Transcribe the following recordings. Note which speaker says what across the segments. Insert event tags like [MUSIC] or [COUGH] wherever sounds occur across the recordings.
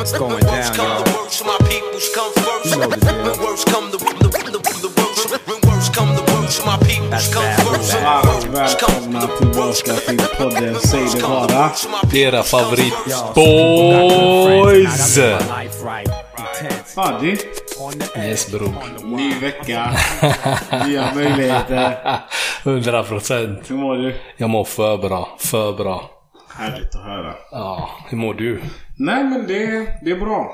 Speaker 1: It's going down, y'all. You know the deal.
Speaker 2: Varmt välkomna tillbaka till podden Säg det bara.
Speaker 3: Era favorit boys!
Speaker 2: Faddi,
Speaker 3: Yes bror.
Speaker 2: ny vecka, [LAUGHS] nya möjligheter.
Speaker 3: 100 procent.
Speaker 2: Hur mår du?
Speaker 3: Jag mår för bra. För bra.
Speaker 2: Härligt att höra.
Speaker 3: Ja, hur mår du?
Speaker 2: Nej men det, det är bra.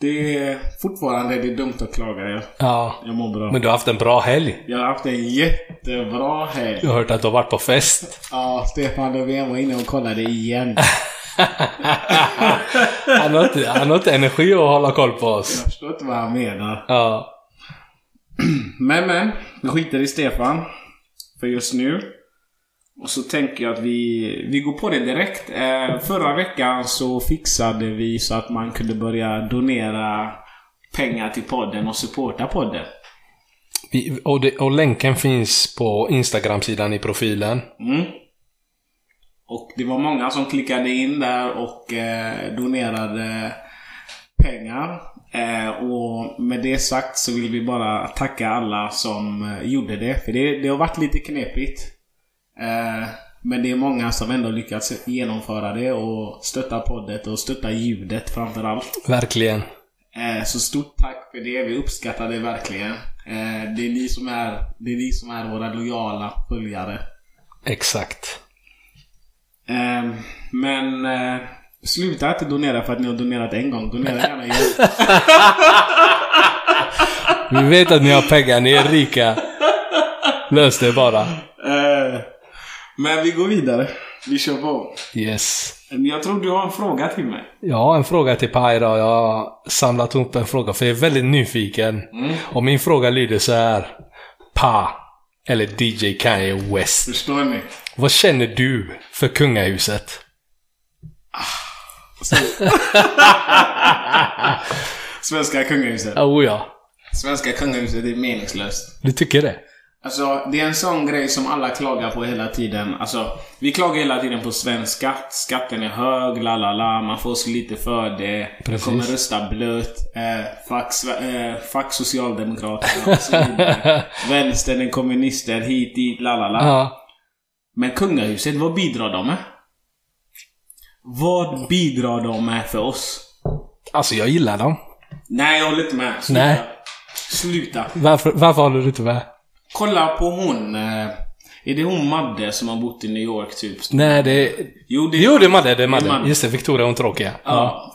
Speaker 2: Det är fortfarande det är dumt att klaga. Jag,
Speaker 3: Ja.
Speaker 2: jag mår bra.
Speaker 3: Men du har haft en bbra helg.
Speaker 2: Jag har haft en jättebra helg.
Speaker 3: Jag har hört att du har varit på fest.
Speaker 2: Ja, Stefan Löfven var inne och kollade igen. [LAUGHS]
Speaker 3: Han har inte, han har inte energi att hålla koll på oss.
Speaker 2: Jag förstår inte vad han menar.
Speaker 3: Ja. [CLEARS THROAT]
Speaker 2: Men men, vi skiter i Stefan. För just nu. Och så tänker jag att vi, vi går på det direkt. Eh, förra veckan så fixade vi så att man kunde börja donera pengar till podden och supporta podden.
Speaker 3: Vi, och, det, och länken finns på Instagram-sidan i profilen.
Speaker 2: Mm. Och det var många som klickade in där och eh, donerade pengar. Eh, och med det sagt så vill vi bara tacka alla som eh, gjorde det. För det, det har varit lite knepigt. Eh, men det är många som ändå lyckats genomföra det och stötta poddet och stötta ljudet framförallt.
Speaker 3: Verkligen.
Speaker 2: Eh, så stort tack för det. Vi uppskattar det verkligen. Eh, det, är ni som är, det är ni som är våra lojala följare.
Speaker 3: Exakt.
Speaker 2: Men sluta inte donera för att ni har donerat en gång. Donera gärna igen. [LAUGHS]
Speaker 3: Vi vet att ni har pengar, ni är rika. Lös det bara.
Speaker 2: Men vi går vidare. Vi kör på.
Speaker 3: Yes.
Speaker 2: Jag tror du har en fråga till mig.
Speaker 3: Jag har en fråga till Pai då. Jag har samlat ihop en fråga för jag är väldigt nyfiken. Och min fråga lyder så här. Pa, eller DJ Kanye West.
Speaker 2: Förstår ni?
Speaker 3: Vad känner du för kungahuset? [LAUGHS]
Speaker 2: Svenska kungahuset.
Speaker 3: Oh ja.
Speaker 2: Svenska kungahuset är meningslöst.
Speaker 3: Du tycker det?
Speaker 2: Alltså, det är en sån grej som alla klagar på hela tiden. Alltså, vi klagar hela tiden på svensk skatt. Skatten är hög, la la la. Man får så lite för det.
Speaker 3: Precis.
Speaker 2: Kommer rösta blöt. Eh, fuck, eh, fuck Socialdemokraterna. [LAUGHS] Vänstern är kommunister, hit dit, la la la.
Speaker 3: Ja.
Speaker 2: Men kungahuset, vad bidrar de med? Vad bidrar de med för oss?
Speaker 3: Alltså jag gillar dem.
Speaker 2: Nej, jag håller inte med. Sluta.
Speaker 3: Nej.
Speaker 2: Sluta.
Speaker 3: Varför, varför håller du inte med?
Speaker 2: Kolla på hon... Eh, är det hon Madde som har bott i New York typ?
Speaker 3: Nej, det...
Speaker 2: Jo, det
Speaker 3: Jo, det är Madde, det är
Speaker 2: Det är
Speaker 3: Madde.
Speaker 2: Madde.
Speaker 3: Just det, Victoria hon tråkiga.
Speaker 2: Ja. [LAUGHS]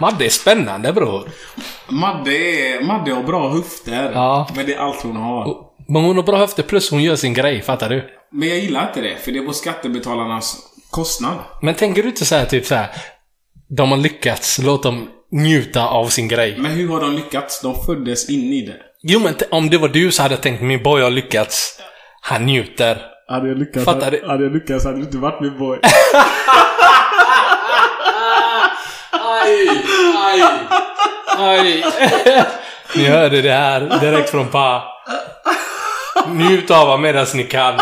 Speaker 3: Madde är spännande bror.
Speaker 2: Madde, är, Madde har bra höfter.
Speaker 3: Ja.
Speaker 2: Men det är allt hon har.
Speaker 3: Men hon har bra höfter plus hon gör sin grej, fattar du?
Speaker 2: Men jag gillar inte det, för det är på skattebetalarnas kostnad.
Speaker 3: Men tänker du inte så här typ så här. De har lyckats, låt dem njuta av sin grej.
Speaker 2: Men hur har de lyckats? De föddes in i det.
Speaker 3: Jo men om det var du så hade jag tänkt min boy har lyckats. Han njuter.
Speaker 2: Hade jag lyckats,
Speaker 3: Fattar du?
Speaker 2: hade jag lyckats hade du inte varit min boy.
Speaker 3: Aj, aj, aj. [LAUGHS] Ni hörde det här direkt från Pa. Njut av honom medan ni kan.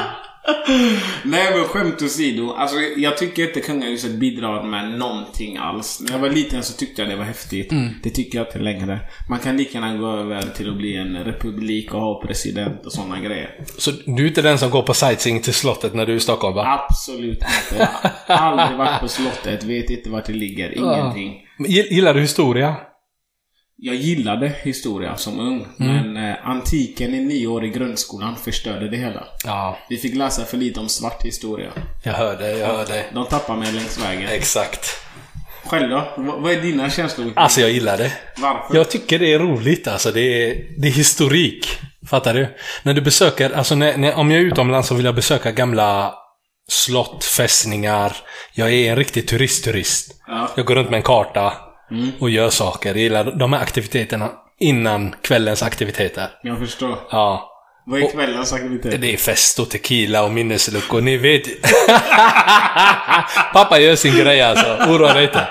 Speaker 2: Nej men skämt åsido. Alltså jag tycker inte kungahuset bidrar med någonting alls. När jag var liten så tyckte jag det var häftigt. Det tycker jag inte längre. Man kan lika gärna gå över till att bli en republik och ha president och sådana grejer.
Speaker 3: Så du är inte den som går på sightseeing till slottet när du är i Stockholm va?
Speaker 2: Absolut inte. Jag har aldrig varit på slottet, vet inte vart det ligger, ingenting.
Speaker 3: Gill- Gillar du historia?
Speaker 2: Jag gillade historia som ung, men eh, antiken i nio år i grundskolan förstörde det hela.
Speaker 3: Ja,
Speaker 2: Vi fick läsa för lite om svart historia.
Speaker 3: jag hör det, jag hör det.
Speaker 2: De tappade mig längs vägen.
Speaker 3: Exakt.
Speaker 2: Själv då? Vad är dina känslor?
Speaker 3: Alltså jag gillar det.
Speaker 2: Varför?
Speaker 3: Jag tycker det är roligt alltså. Det är, det är historik. Fattar du? När du besöker, alltså när, när, om jag är utomlands så vill jag besöka gamla slott, fästningar. Jag är en riktig turistturist.
Speaker 2: Ja.
Speaker 3: Jag går runt med en karta och gör saker. Jag gillar de här aktiviteterna innan kvällens aktiviteter.
Speaker 2: Jag förstår.
Speaker 3: Ja.
Speaker 2: Vad är kvällens aktivitet?
Speaker 3: Det är fest och tequila och minnesluckor, ni vet. [LAUGHS] Pappa gör sin grej alltså, oroa dig inte.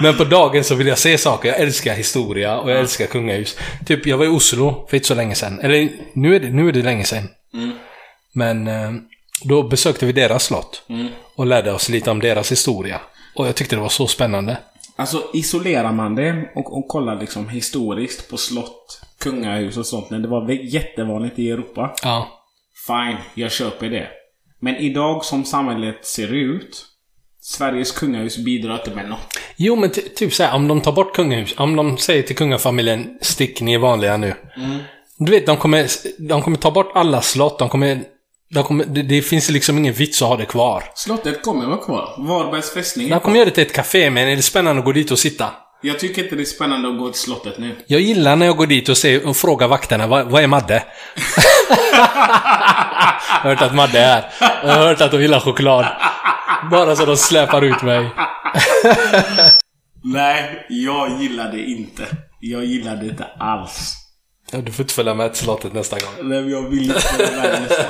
Speaker 3: Men på dagen så vill jag se saker. Jag älskar historia och jag älskar kungahus. Typ, jag var i Oslo för inte så länge sedan. Eller nu är det, nu är det länge sedan. Men eh, då besökte vi deras slott. Och lärde oss lite om deras historia. Och jag tyckte det var så spännande.
Speaker 2: Alltså isolerar man det och, och kollar liksom historiskt på slott, kungahus och sånt när det var jättevanligt i Europa.
Speaker 3: Ja.
Speaker 2: Fine, jag köper det. Men idag som samhället ser ut, Sveriges kungahus bidrar inte med något.
Speaker 3: Jo men ty- typ såhär, om de tar bort kungahus, om de säger till kungafamiljen stick, ni är vanliga nu. Du vet, de kommer, de kommer ta bort alla slott, de kommer, kommer det, det finns liksom ingen vits att ha det kvar.
Speaker 2: Slottet kommer vara kvar. Varbergs fästning
Speaker 3: De kommer göra det till ett café, men är det spännande att gå dit och sitta?
Speaker 2: Jag tycker inte det är spännande att gå till slottet nu.
Speaker 3: Jag gillar när jag går dit och, ser, och frågar vakterna, vad, vad är Madde? [LAUGHS] jag har hört att Madde är här. Jag har hört att de gillar choklad. Bara så de släpar ut mig. [LAUGHS]
Speaker 2: Nej, jag gillar det inte. Jag gillar det inte alls.
Speaker 3: Ja, Du får inte följa med till slottet nästa gång.
Speaker 2: Nej, men jag vill inte vara med nästan.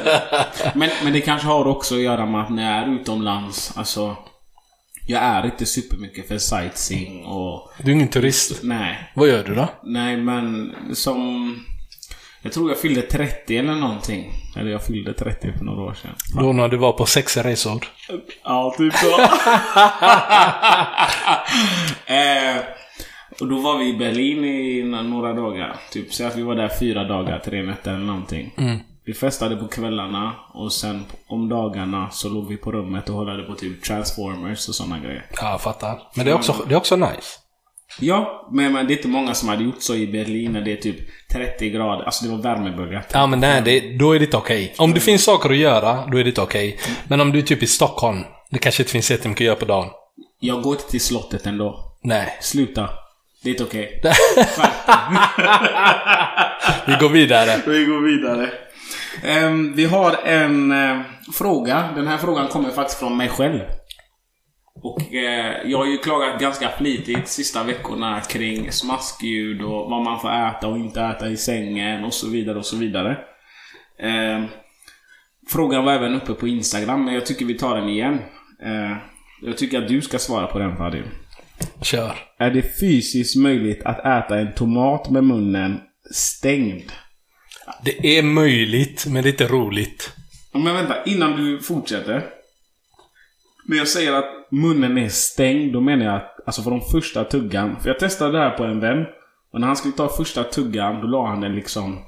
Speaker 2: [LAUGHS] men, men det kanske har också att göra med att när jag är utomlands, alltså... Jag är inte supermycket för sightseeing och...
Speaker 3: Du är ingen turist.
Speaker 2: Nej.
Speaker 3: Vad gör du då?
Speaker 2: Nej, men som... Jag tror jag fyllde 30 eller någonting. Eller jag fyllde 30 för några år sedan.
Speaker 3: Då när du var på sex resor.
Speaker 2: Ja, typ så. [LAUGHS] [LAUGHS] eh, och då var vi i Berlin i några dagar. Typ, så att vi var där fyra dagar, tre nätter eller någonting. Vi festade på kvällarna och sen om dagarna så låg vi på rummet och hållade på typ Transformers och sådana grejer.
Speaker 3: Ja, jag fattar. Men det är också, det är också nice.
Speaker 2: Ja, men, men det är inte många som hade gjort så i Berlin när det är typ 30 grader. Alltså det var värmebölja.
Speaker 3: Ja, men nej, det, då är det inte okej. Om det finns saker att göra, då är det inte okej. Men om du är typ i Stockholm, det kanske inte finns jättemycket att göra på dagen.
Speaker 2: Jag går inte till slottet ändå.
Speaker 3: Nej.
Speaker 2: Sluta. Det är inte okej. [LAUGHS]
Speaker 3: Vi går vidare.
Speaker 2: Vi går vidare. Ehm, vi har en eh, fråga. Den här frågan kommer faktiskt från mig själv. Och eh, jag har ju klagat ganska flitigt sista veckorna kring smaskljud och vad man får äta och inte äta i sängen och så vidare och så vidare. Ehm, frågan var även uppe på Instagram, men jag tycker vi tar den igen. Eh, jag tycker att du ska svara på den Fadim.
Speaker 3: Kör.
Speaker 2: Är det fysiskt möjligt att äta en tomat med munnen stängd?
Speaker 3: Det är möjligt, men det är inte roligt.
Speaker 2: Men vänta, innan du fortsätter. När jag säger att munnen är stängd, då menar jag att alltså från första tuggan. För jag testade det här på en vän. Och när han skulle ta första tuggan, då la han den liksom...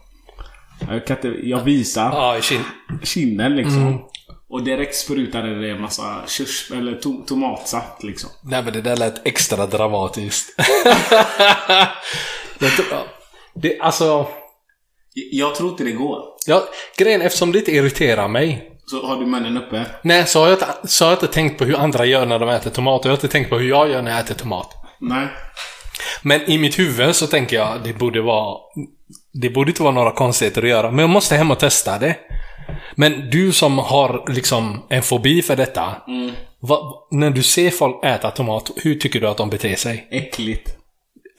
Speaker 2: Jag, kan inte, jag visar
Speaker 3: Ja, i kin.
Speaker 2: kinden liksom. Och direkt sprutade det en massa körs, eller to, tomatsaft liksom.
Speaker 3: Nej, men det där lät extra dramatiskt. [LAUGHS] jag tror, ja. det, alltså...
Speaker 2: Jag tror inte det går.
Speaker 3: Ja, grejen eftersom det inte irriterar mig
Speaker 2: Så har du munnen uppe.
Speaker 3: Nej, så har, jag så har jag inte tänkt på hur andra gör när de äter tomat. Jag har inte tänkt på hur jag gör när jag äter tomat.
Speaker 2: Nej.
Speaker 3: Men i mitt huvud så tänker jag det borde vara... Det borde inte vara några konstigheter att göra. Men jag måste hem och testa det. Men du som har liksom en fobi för detta. vad- när du ser folk äta tomat, hur tycker du att de beter sig?
Speaker 2: Äckligt.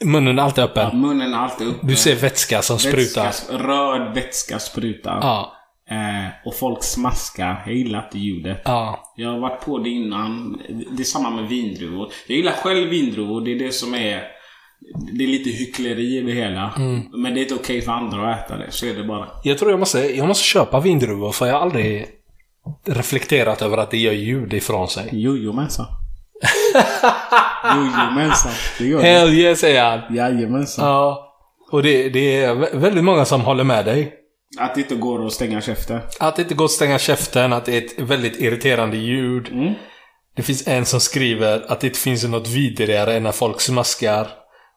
Speaker 3: Munnen är alltid öppen.
Speaker 2: Munnen är alltid uppe.
Speaker 3: Du ser vätska som sprutar.
Speaker 2: Vätska, röd vätska sprutar.
Speaker 3: Ja.
Speaker 2: Eh, och folk smaskar. Jag gillar inte ljudet.
Speaker 3: Ja.
Speaker 2: Jag har varit på det innan. Det är samma med vindruvor. Jag gillar själv vindruvor. Det är det som är... Det är lite hyckleri i det hela.
Speaker 3: Mm.
Speaker 2: Men det är inte okej för andra att äta det. Så är det bara.
Speaker 3: Jag tror jag måste, jag måste köpa vindruvor för jag har aldrig reflekterat över att det gör ljud ifrån sig. [LAUGHS]
Speaker 2: Jojomensan. Jojomensan. Det gör det.
Speaker 3: Hell yeah, säger han.
Speaker 2: Jajamensan.
Speaker 3: Ja. Och det, det är vä- väldigt många som håller med dig.
Speaker 2: Att det inte går att stänga käften.
Speaker 3: Att det inte går att stänga käften, att det är ett väldigt irriterande ljud.
Speaker 2: Mm.
Speaker 3: Det finns en som skriver att det inte finns något vidrigare än när folk smaskar.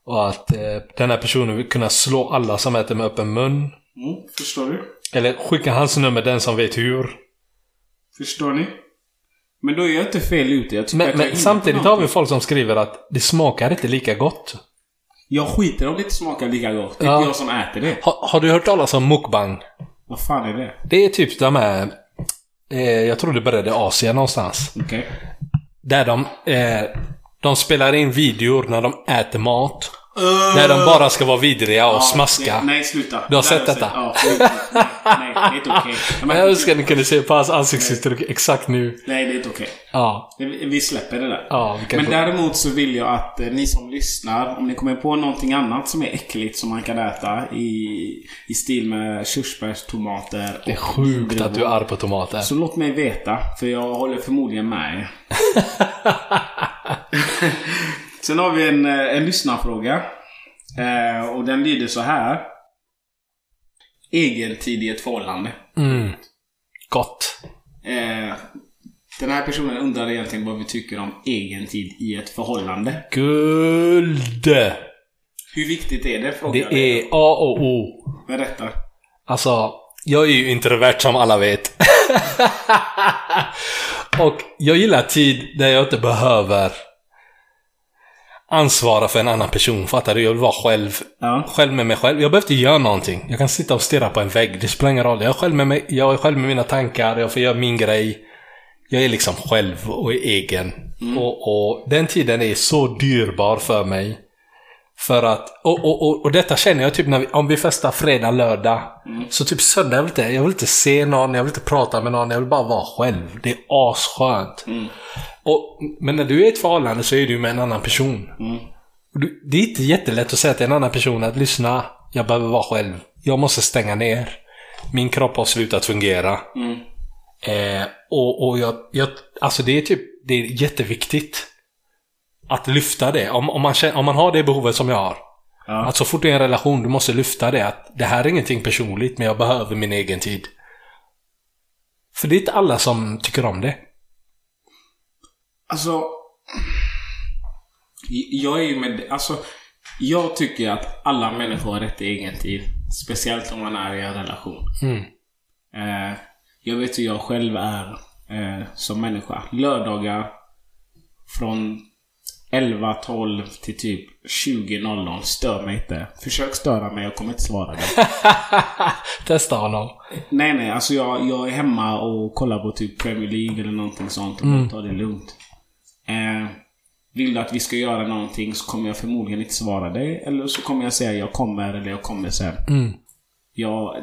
Speaker 3: Och att eh, den här personen vill kunna slå alla som äter med öppen mun.
Speaker 2: Mm. Förstår du?
Speaker 3: Eller skicka hans nummer, den som vet hur.
Speaker 2: Förstår ni? Men då är jag inte fel ute. Jag
Speaker 3: Men,
Speaker 2: jag
Speaker 3: men samtidigt har vi folk som skriver att det smakar inte lika gott.
Speaker 2: Jag skiter om det inte smakar lika gott. Det är
Speaker 3: Ja.
Speaker 2: inte jag som äter det.
Speaker 3: Har, har du hört talas om mukbang?
Speaker 2: Vad fan är det?
Speaker 3: Det är typ de här... Eh, jag tror det började i Asien någonstans.
Speaker 2: Okej.
Speaker 3: Där de... Eh, de spelar in videor när de äter mat. Där de bara ska vara vidriga och
Speaker 2: Ja,
Speaker 3: smaska.
Speaker 2: det- Nej, sluta.
Speaker 3: Du har sett detta?
Speaker 2: Ja, nej, nej, det är inte okej.
Speaker 3: Men jag önskar ni kunde se på hans ansiktsuttryck exakt nu.
Speaker 2: Nej, det är inte okej.
Speaker 3: Ja.
Speaker 2: Vi släpper det där.
Speaker 3: Ja,
Speaker 2: Men däremot så vill jag att eh, ni som lyssnar, om ni kommer på någonting annat som är äckligt som man kan äta i, i stil med körsbärstomater
Speaker 3: Det är sjukt att du är arg på tomater.
Speaker 2: Så låt mig veta, för jag håller förmodligen med. [LAUGHS] [LAUGHS] Sen har vi en, eh, en lyssnarfråga. Eh, och den lyder så här. Egentid i ett förhållande.
Speaker 3: Mm. Gott.
Speaker 2: Eh, den här personen undrar egentligen vad vi tycker om egentid i ett förhållande.
Speaker 3: Guld!
Speaker 2: Hur viktigt är det? Frågar
Speaker 3: Det är A och O.
Speaker 2: Berätta.
Speaker 3: Alltså, jag är ju introvert som alla vet. [LAUGHS] och jag gillar tid där jag inte behöver ansvara för en annan person. Fattar du? Jag vill vara själv.
Speaker 2: Ja.
Speaker 3: Själv med mig själv. Jag behöver inte göra någonting. Jag kan sitta och stirra på en vägg. Det spelar ingen roll. Jag är själv med, mig. Jag är själv med mina tankar. Jag får göra min grej. Jag är liksom själv och är egen. Och, och den tiden är så dyrbar för mig. För att, och, och, och, och detta känner jag typ när vi, om vi festar fredag, lördag. Så typ söndag, jag vill, inte, jag vill inte se någon, jag vill inte prata med någon, jag vill bara vara själv. Det är asskönt. Och, men när du är i ett förhållande så är du med en annan person. Och du, det är inte jättelätt att säga till en annan person att lyssna, jag behöver vara själv. Jag måste stänga ner. Min kropp har slutat fungera. Eh, och och jag, jag, alltså det är typ, det är jätteviktigt. Att lyfta det. Om, om, man, känner, om man har det behovet som jag har.
Speaker 2: Ja.
Speaker 3: Att så fort det är en relation, du måste lyfta det. Att det här är ingenting personligt, men jag behöver min egen tid. För det är inte alla som tycker om det.
Speaker 2: Alltså... Jag är ju med... Alltså... Jag tycker att alla människor har rätt till egen tid. Speciellt om man är i en relation.
Speaker 3: Mm.
Speaker 2: Eh, jag vet hur jag själv är eh, som människa. Lördagar från 11.12 till typ 20.00 stör mig inte. Försök störa mig, jag kommer inte svara dig. [LAUGHS]
Speaker 3: Testa honom.
Speaker 2: nej, nej. Alltså jag, jag är hemma och kollar på typ Premier League eller någonting sånt och bara tar det lugnt. Eh, vill du att vi ska göra någonting så kommer jag förmodligen inte svara dig. Eller så kommer jag säga jag kommer eller jag kommer sen.
Speaker 3: Mm.
Speaker 2: Ja,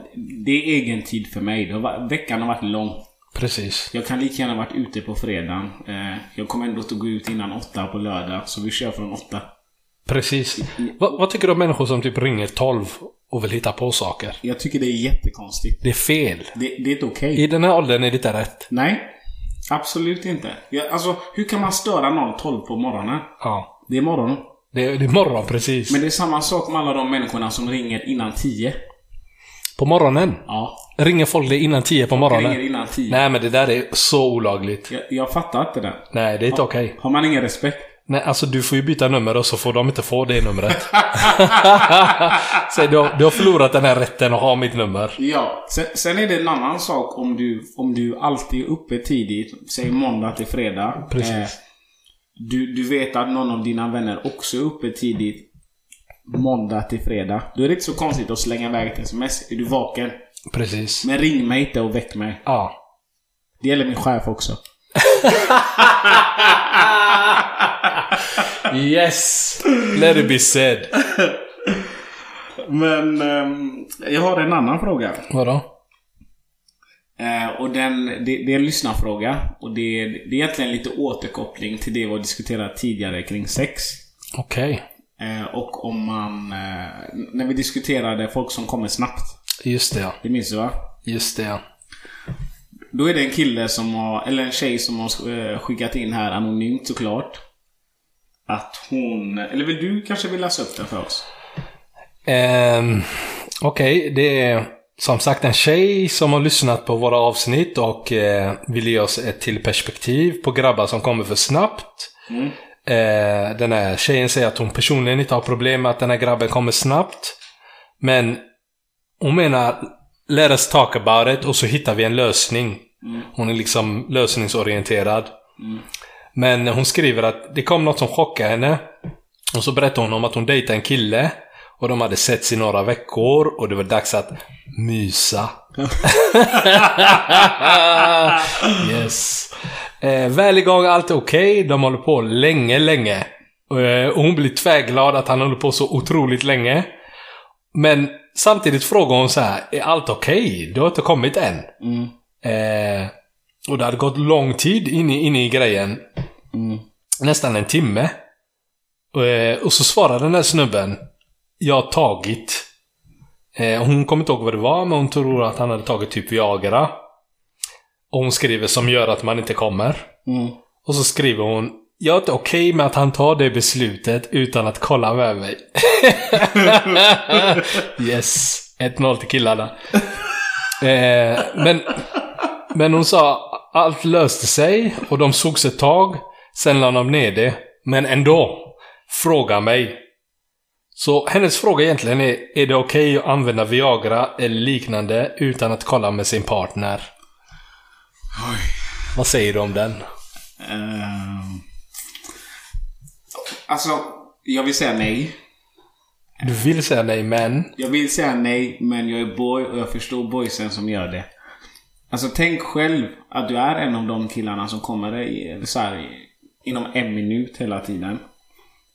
Speaker 2: det är egen tid för mig. Det har varit, veckan har varit lång.
Speaker 3: Precis.
Speaker 2: Jag kan lika gärna varit ute på fredagen. Eh, jag kommer ändå att gå ut innan åtta på lördag. Så vi kör från åtta.
Speaker 3: Precis. Va, vad tycker du om människor som typ ringer 12 och vill hitta på saker?
Speaker 2: Jag tycker det är jättekonstigt.
Speaker 3: Det är fel.
Speaker 2: Det, det är inte okej.
Speaker 3: I den här åldern är det inte rätt.
Speaker 2: Nej. Absolut inte. Jag, alltså, hur kan man störa någon 12 på morgonen?
Speaker 3: Ja.
Speaker 2: Det är morgon.
Speaker 3: Det är, det är morgon precis.
Speaker 2: Men det är samma sak med alla de människorna som ringer innan 10.
Speaker 3: På morgonen?
Speaker 2: Ja.
Speaker 3: Ringer folk det innan 10 på morgonen?
Speaker 2: ringer innan 10.
Speaker 3: Nej men det där är så olagligt.
Speaker 2: Jag, jag fattar inte det.
Speaker 3: Nej, det är inte okej.
Speaker 2: Har man ingen respekt?
Speaker 3: Nej, alltså du får ju byta nummer och så får de inte få det numret. [LAUGHS] så du, har- du har förlorat den här rätten att ha mitt nummer.
Speaker 2: Ja, sen, sen är det en annan sak om du, om du alltid är uppe tidigt, säg måndag till fredag.
Speaker 3: Precis.
Speaker 2: Eh, du, du vet att någon av dina vänner också är uppe tidigt måndag till fredag. Då är det inte så konstigt att slänga iväg ett sms. Är du vaken?
Speaker 3: Precis.
Speaker 2: Men ring mig inte och väck mig.
Speaker 3: Ja.
Speaker 2: Det gäller min chef också. [LAUGHS]
Speaker 3: Yes! Let it be said.
Speaker 2: Men ehm, jag har en annan fråga.
Speaker 3: Vadå?
Speaker 2: Eh, och den, det, det är en lyssnarfråga. Och det, det är egentligen lite återkoppling till det vi har diskuterat tidigare kring sex.
Speaker 3: Okej.
Speaker 2: Eh, och om man... Eh, när vi diskuterade folk som kommer snabbt.
Speaker 3: Just det ja.
Speaker 2: Det minns du va?
Speaker 3: Just det ja.
Speaker 2: Då är det en kille som har, eller en tjej som har eh, skickat in här anonymt såklart. Att hon, eller vill du kanske vill läsa upp den för oss?
Speaker 3: Ehm, Okej, det är som sagt en tjej som har lyssnat på våra avsnitt och eh, vill ge oss ett till perspektiv på grabbar som kommer för snabbt. Eh, den här tjejen säger att hon personligen inte har problem med att den här grabben kommer snabbt. Men hon menar Let us talk about it och så hittar vi en lösning. Hon är liksom lösningsorienterad. Men hon skriver att det kom något som chockade henne. Och så berättar hon om att hon dejtade en kille. Och de hade setts i några veckor och det var dags att mysa. [LAUGHS] yes. Eh, väl igång, allt är okej. De håller på länge, länge. Eh, och hon blir tvärglad att han håller på så otroligt länge. Men samtidigt frågar hon så här, är allt okej? Du har inte kommit än. Eh, och det hade gått lång tid inne, inne i grejen. Nästan en timme. Och, eh, och så svarar den här snubben, jag har tagit. Eh, hon kommer inte ihåg vad det var, men hon tror att han hade tagit typ Viagra. Och hon skriver som gör att man inte kommer. Och så skriver hon, jag är inte okej med att han tar det beslutet utan att kolla med mig. [LAUGHS] yes, 1-0 till killarna. Eh, men, men hon sa allt löste sig och de sågs ett tag. Sen la de ner det. Men ändå, fråga mig. Så hennes fråga egentligen är, är det okej att använda Viagra eller liknande utan att kolla med sin partner? Vad säger du om den?
Speaker 2: Ehm, alltså, jag vill säga nej.
Speaker 3: Du vill säga nej, men...
Speaker 2: Jag vill säga nej, men jag är boy och jag förstår boysen som gör det. Alltså tänk själv att du är en av de killarna som kommer i, så här, inom en minut hela tiden.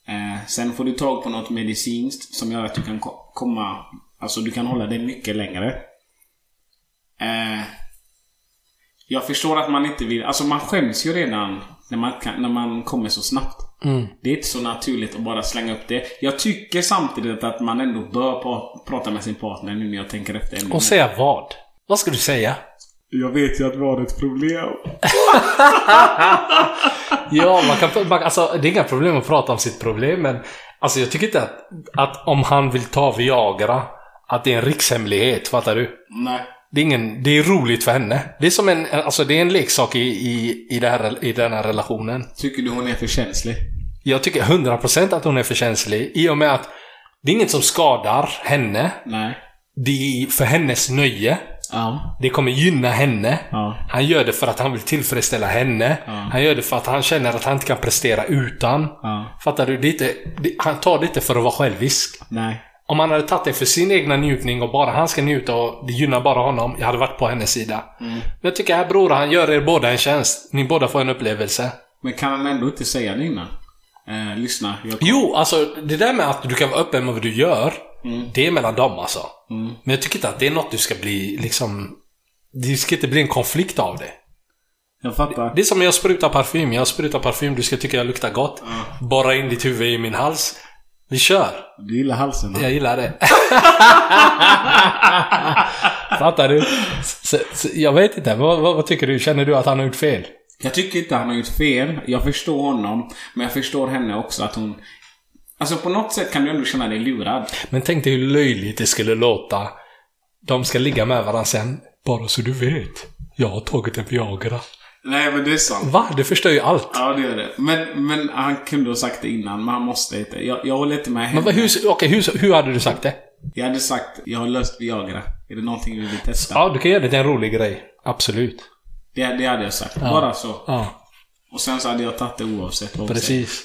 Speaker 2: Eh, sen får du tag på något medicinskt som gör att du kan ko- komma... Alltså du kan hålla dig mycket längre. Eh, jag förstår att man inte vill... Alltså man skäms ju redan när man, kan, när man kommer så snabbt. Det är inte så naturligt att bara slänga upp det. Jag tycker samtidigt att man ändå bör prata med sin partner nu när jag tänker efter.
Speaker 3: Och säga vad? Vad ska du säga?
Speaker 2: Jag vet ju att vi har ett problem. [LAUGHS]
Speaker 3: Ja, man kan, man, alltså, det är inga problem att prata om sitt problem, men alltså, jag tycker inte att, att om han vill ta Viagra, att det är en rikshemlighet, fattar du?
Speaker 2: Nej.
Speaker 3: Det är, ingen, det är roligt för henne. Det är som en, alltså, det är en leksak i, i, i, det här, i den här relationen.
Speaker 2: Tycker du hon är för känslig?
Speaker 3: Jag tycker 100% att hon är för känslig, i och med att det är inget som skadar henne.
Speaker 2: Nej.
Speaker 3: Det är för hennes nöje.
Speaker 2: Ja.
Speaker 3: Det kommer gynna henne.
Speaker 2: Ja.
Speaker 3: Han gör det för att han vill tillfredsställa henne. Han gör det för att han känner att han inte kan prestera utan.
Speaker 2: Ja.
Speaker 3: Fattar du? Det inte, det, han tar det inte för att vara självisk.
Speaker 2: Nej.
Speaker 3: Om han hade tagit det för sin egna njutning och bara han ska njuta och det gynnar bara honom. Jag hade varit på hennes sida. Men jag tycker här bror, han gör er båda en tjänst. Ni båda får en upplevelse.
Speaker 2: Men kan han ändå inte säga det innan? Eh, lyssna.
Speaker 3: Jo, alltså det där med att du kan vara öppen med vad du gör. Det är mellan dem alltså. Men jag tycker inte att det är något du ska bli liksom... Det ska inte bli en konflikt av det.
Speaker 2: Jag fattar.
Speaker 3: Det är som jag sprutar parfym. Jag sprutar parfym, du ska tycka jag luktar gott. Borra in ditt huvud i min hals. Vi kör.
Speaker 2: Du gillar halsen? va?
Speaker 3: Jag gillar det. [LAUGHS] Fattar du? Så, så, jag vet inte. Vad, vad, vad tycker du? Känner du att han har gjort fel?
Speaker 2: Jag tycker inte han har gjort fel. Jag förstår honom. Men jag förstår henne också att hon... Alltså på något sätt kan du ändå känna dig lurad.
Speaker 3: Men tänk dig hur löjligt det skulle låta. De ska ligga med varandra sen. Bara så du vet. Jag har tagit en Viagra.
Speaker 2: Nej, men det är sant.
Speaker 3: Va? Det förstör ju allt.
Speaker 2: Ja, det gör det. Men, men han kunde ha sagt det innan, men han måste inte. Jag, jag håller inte med henne.
Speaker 3: Men hur, okej, hur, hur hade du sagt det?
Speaker 2: Jag hade sagt, jag har löst Viagra. Är det någonting vi vill testa?
Speaker 3: Ja, du kan göra det till en rolig grej. Absolut.
Speaker 2: Det, det hade jag sagt. Bara så.
Speaker 3: Ja,
Speaker 2: Och sen så hade jag tagit det oavsett vad
Speaker 3: precis.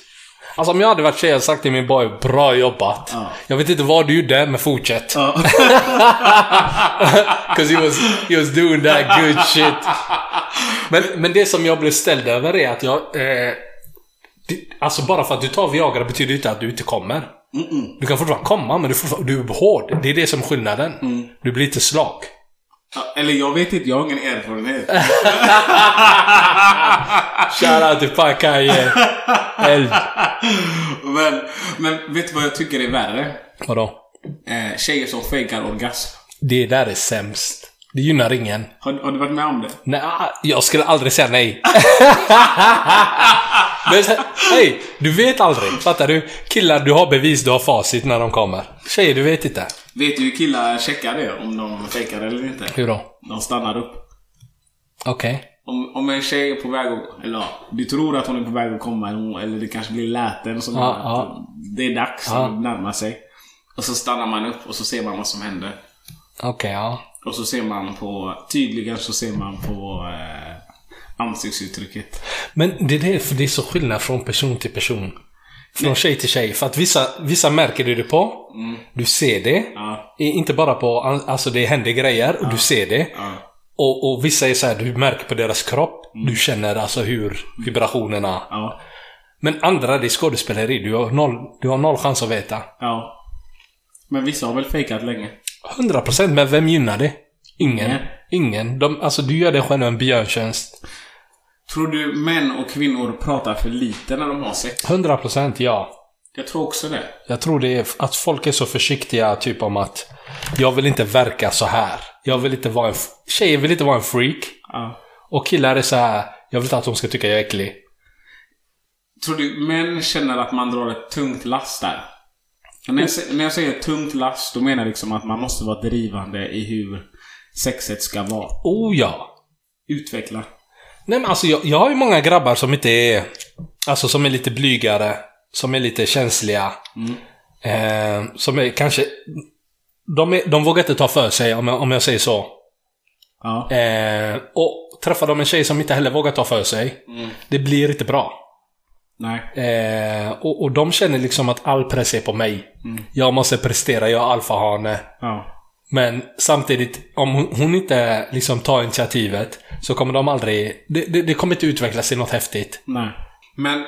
Speaker 3: Alltså om jag hade varit tjej och sagt till min boy, bra jobbat.
Speaker 2: Ja.
Speaker 3: Jag vet inte vad du gjorde, men fortsätt.
Speaker 2: Ja. [LAUGHS]
Speaker 3: 'Cause he was, he was doing that good shit. Men, men det som jag blev ställd över är att jag... Eh, det, alltså bara för att du tar Viagra betyder inte att du inte kommer. Du kan fortfarande komma, men du, du är hård. Det är det som är skillnaden. Du blir inte slak.
Speaker 2: Eller jag vet inte, jag har ingen erfarenhet. [LAUGHS]
Speaker 3: Shoutout till Pakaje. Eld.
Speaker 2: men, men vet du vad jag tycker är värre?
Speaker 3: Vadå?
Speaker 2: Eh, tjejer som fejkar orgasm.
Speaker 3: Det där är sämst. Det gynnar ingen.
Speaker 2: Har, har du varit med om det?
Speaker 3: Nej, jag skulle aldrig säga nej. [LAUGHS] Men hej, du vet aldrig. Fattar du? Killar, du har bevis, du har facit när de kommer. Tjejer, du vet inte.
Speaker 2: Vet du hur killar checkar det? Om de fejkar eller inte?
Speaker 3: Hur då?
Speaker 2: De stannar upp.
Speaker 3: Okej.
Speaker 2: Om, om en tjej är på väg att... Eller ja, du tror att hon är på väg att komma eller, det kanske blir läten sånt
Speaker 3: Ja, ja.
Speaker 2: Det är dags
Speaker 3: Ja.
Speaker 2: att närma sig. Och så stannar man upp och så ser man vad som händer.
Speaker 3: Okej, ja.
Speaker 2: Och så ser man på... Tydligen så ser man på eh, ansiktsuttrycket.
Speaker 3: Men det är det, för det är så skillnad från person till person. Från tjej till tjej. För att vissa, vissa märker du det på. Du ser det.
Speaker 2: Ja.
Speaker 3: Inte bara på, alltså det händer grejer och du ser det.
Speaker 2: Ja.
Speaker 3: Och, och vissa är så här, du märker på deras kropp. Du känner alltså hur vibrationerna.
Speaker 2: Ja.
Speaker 3: Men andra, det är skådespeleri. Du har noll, du har noll chans att veta.
Speaker 2: Ja. Men vissa har väl fejkat länge?
Speaker 3: 100% men vem gynnar det? Ingen.
Speaker 2: Ingen.
Speaker 3: Ingen. De, alltså du gör dig själv en björntjänst.
Speaker 2: Tror du män och kvinnor pratar för lite när de har sex?
Speaker 3: 100% ja.
Speaker 2: Jag tror också det.
Speaker 3: Jag tror det är att folk är så försiktiga typ om att jag vill inte verka så här. Jag vill inte vara en... Tjejer vill inte vara en freak.
Speaker 2: Ja.
Speaker 3: Och killar är så här. jag vill inte att de ska tycka jag är äcklig.
Speaker 2: Tror du män känner att man drar ett tungt last där? När jag, när jag säger tungt last, då menar jag liksom att man måste vara drivande i hur sexet ska vara.
Speaker 3: Oh ja.
Speaker 2: Utveckla.
Speaker 3: Nej men alltså jag, jag har ju många grabbar som inte är... Alltså som är lite blygare. Som är lite känsliga. Eh, som är kanske... De, är, de vågar inte ta för sig om jag, om jag säger så.
Speaker 2: Ja.
Speaker 3: Eh, och träffar de en tjej som inte heller vågar ta för sig. Det blir inte bra.
Speaker 2: Nej.
Speaker 3: Eh, och, och de känner liksom att all press är på mig. Jag måste prestera, jag är alfahane.
Speaker 2: Ja.
Speaker 3: Men samtidigt, om hon, inte liksom tar initiativet så kommer de aldrig... Det, det, det kommer inte utvecklas till något häftigt.
Speaker 2: Nej. Men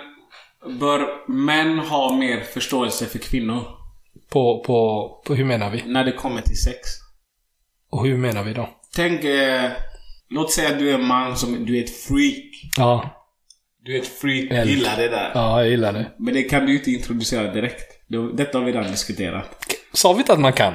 Speaker 2: bör män ha mer förståelse för kvinnor?
Speaker 3: På, på, på hur menar vi?
Speaker 2: När det kommer till sex?
Speaker 3: Och hur menar vi då?
Speaker 2: Tänk... Eh, låt säga att du är en man som... Du är ett freak.
Speaker 3: Ja,
Speaker 2: Du är ett freak.
Speaker 3: Eld.
Speaker 2: Gillar det där.
Speaker 3: ja jag gillar det.
Speaker 2: Men det kan du inte introducera direkt. Det- Detta har vi redan diskuterat.
Speaker 3: Sa vi inte att man kan?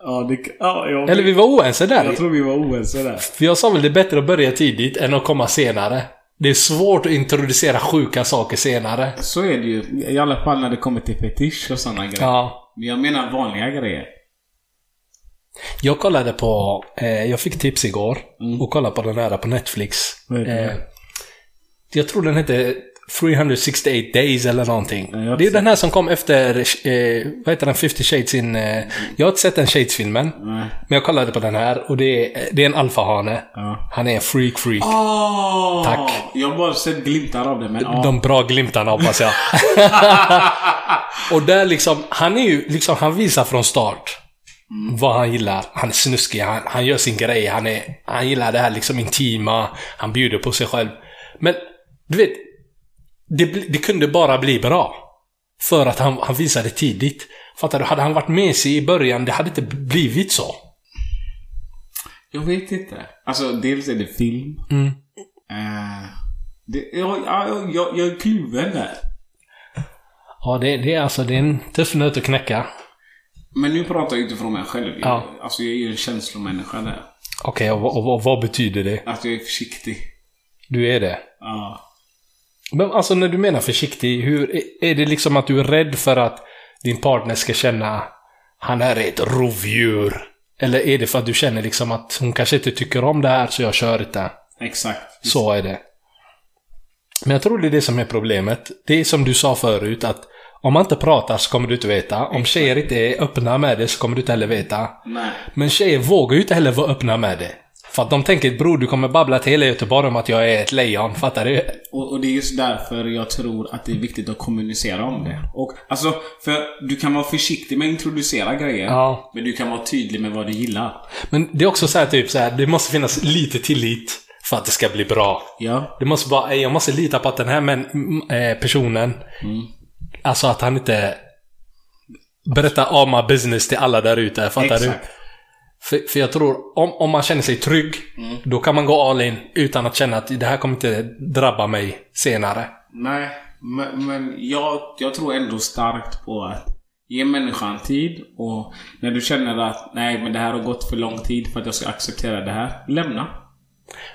Speaker 2: Ja, det... Ja, jag,
Speaker 3: Eller vi var oense där.
Speaker 2: jag tror vi var oense där.
Speaker 3: För jag sa väl det är bättre att börja tidigt än att komma senare. Det är svårt att introducera sjuka saker senare.
Speaker 2: Så är det ju. I alla fall när det kommer till fetisch och sådana grejer.
Speaker 3: Ja.
Speaker 2: Men jag menar vanliga grejer.
Speaker 3: Jag kollade på, eh, jag fick tips igår
Speaker 2: Mm. och
Speaker 3: kollade på den här på Netflix.
Speaker 2: Heter
Speaker 3: Eh, jag tror den hette 368 days eller någonting. Det är den här som kom efter, eh, vad heter den, 50 shades in... Eh, jag har inte sett den Shades-filmen. Men jag kollade på den här och det är, det är en alfahane.
Speaker 2: Ja.
Speaker 3: Han är en freak freak.
Speaker 2: Åh!
Speaker 3: Tack.
Speaker 2: Jag har bara sett glimtar av det, men ja.
Speaker 3: De bra glimtarna hoppas jag. [LAUGHS] och där liksom, han är ju liksom, han visar från start vad han gillar. Han är snuskig, han, han gör sin grej, han, är, han gillar det här liksom intima, han bjuder på sig själv. Men, du vet, det, det kunde bara bli bra. För att han, han visade tidigt. Fattar du? Hade han varit med sig i början, det hade inte blivit så.
Speaker 2: Jag vet inte. Alltså, dels är det film.
Speaker 3: Mm.
Speaker 2: Eh, det, jag, jag, jag, jag är kluven där.
Speaker 3: Ja, det, det är alltså, det är en tuff nöt att knäcka.
Speaker 2: Men nu pratar jag utifrån mig själv.
Speaker 3: Ja.
Speaker 2: Alltså, jag är ju en känslomänniska där.
Speaker 3: Okej, och, och, och vad betyder det?
Speaker 2: Att jag är försiktig.
Speaker 3: Du är det?
Speaker 2: Ja.
Speaker 3: Men alltså när du menar försiktig, hur, är- det liksom att du är rädd för att din partner ska känna han är ett rovdjur? Eller är det för att du känner liksom att hon kanske inte tycker om det här så jag kör inte?
Speaker 2: Exakt.
Speaker 3: Så är det. Men jag tror det är det som är problemet. Det är som du sa förut att om man inte pratar så kommer du inte veta. Om tjejer inte är öppna med det så kommer du inte heller veta.
Speaker 2: Nej.
Speaker 3: Men tjejer vågar ju inte heller vara öppna med det. För att de tänker bror du kommer babbla till hela Göteborg om att jag är ett lejon. Fattar du?
Speaker 2: Och, och det är just därför jag tror att det är viktigt att kommunicera om det. Och alltså, för du kan vara försiktig med att introducera grejer.
Speaker 3: Ja.
Speaker 2: Men du kan vara tydlig med vad du gillar.
Speaker 3: Men det är också så här typ så här, det måste finnas lite tillit för att det ska bli bra.
Speaker 2: Ja.
Speaker 3: Det måste bara, jag måste lita på att den här män, m- eh, personen, alltså att han inte berättar all my business till alla där ute. Fattar
Speaker 2: Exakt.
Speaker 3: du? För, för jag tror, om, om man känner sig trygg, då kan man gå all in utan att känna att det här kommer inte drabba mig senare.
Speaker 2: Nej, men, men jag, jag tror ändå starkt på att ge människan tid och när du känner att nej men det här har gått för lång tid för att jag ska acceptera det här. Lämna.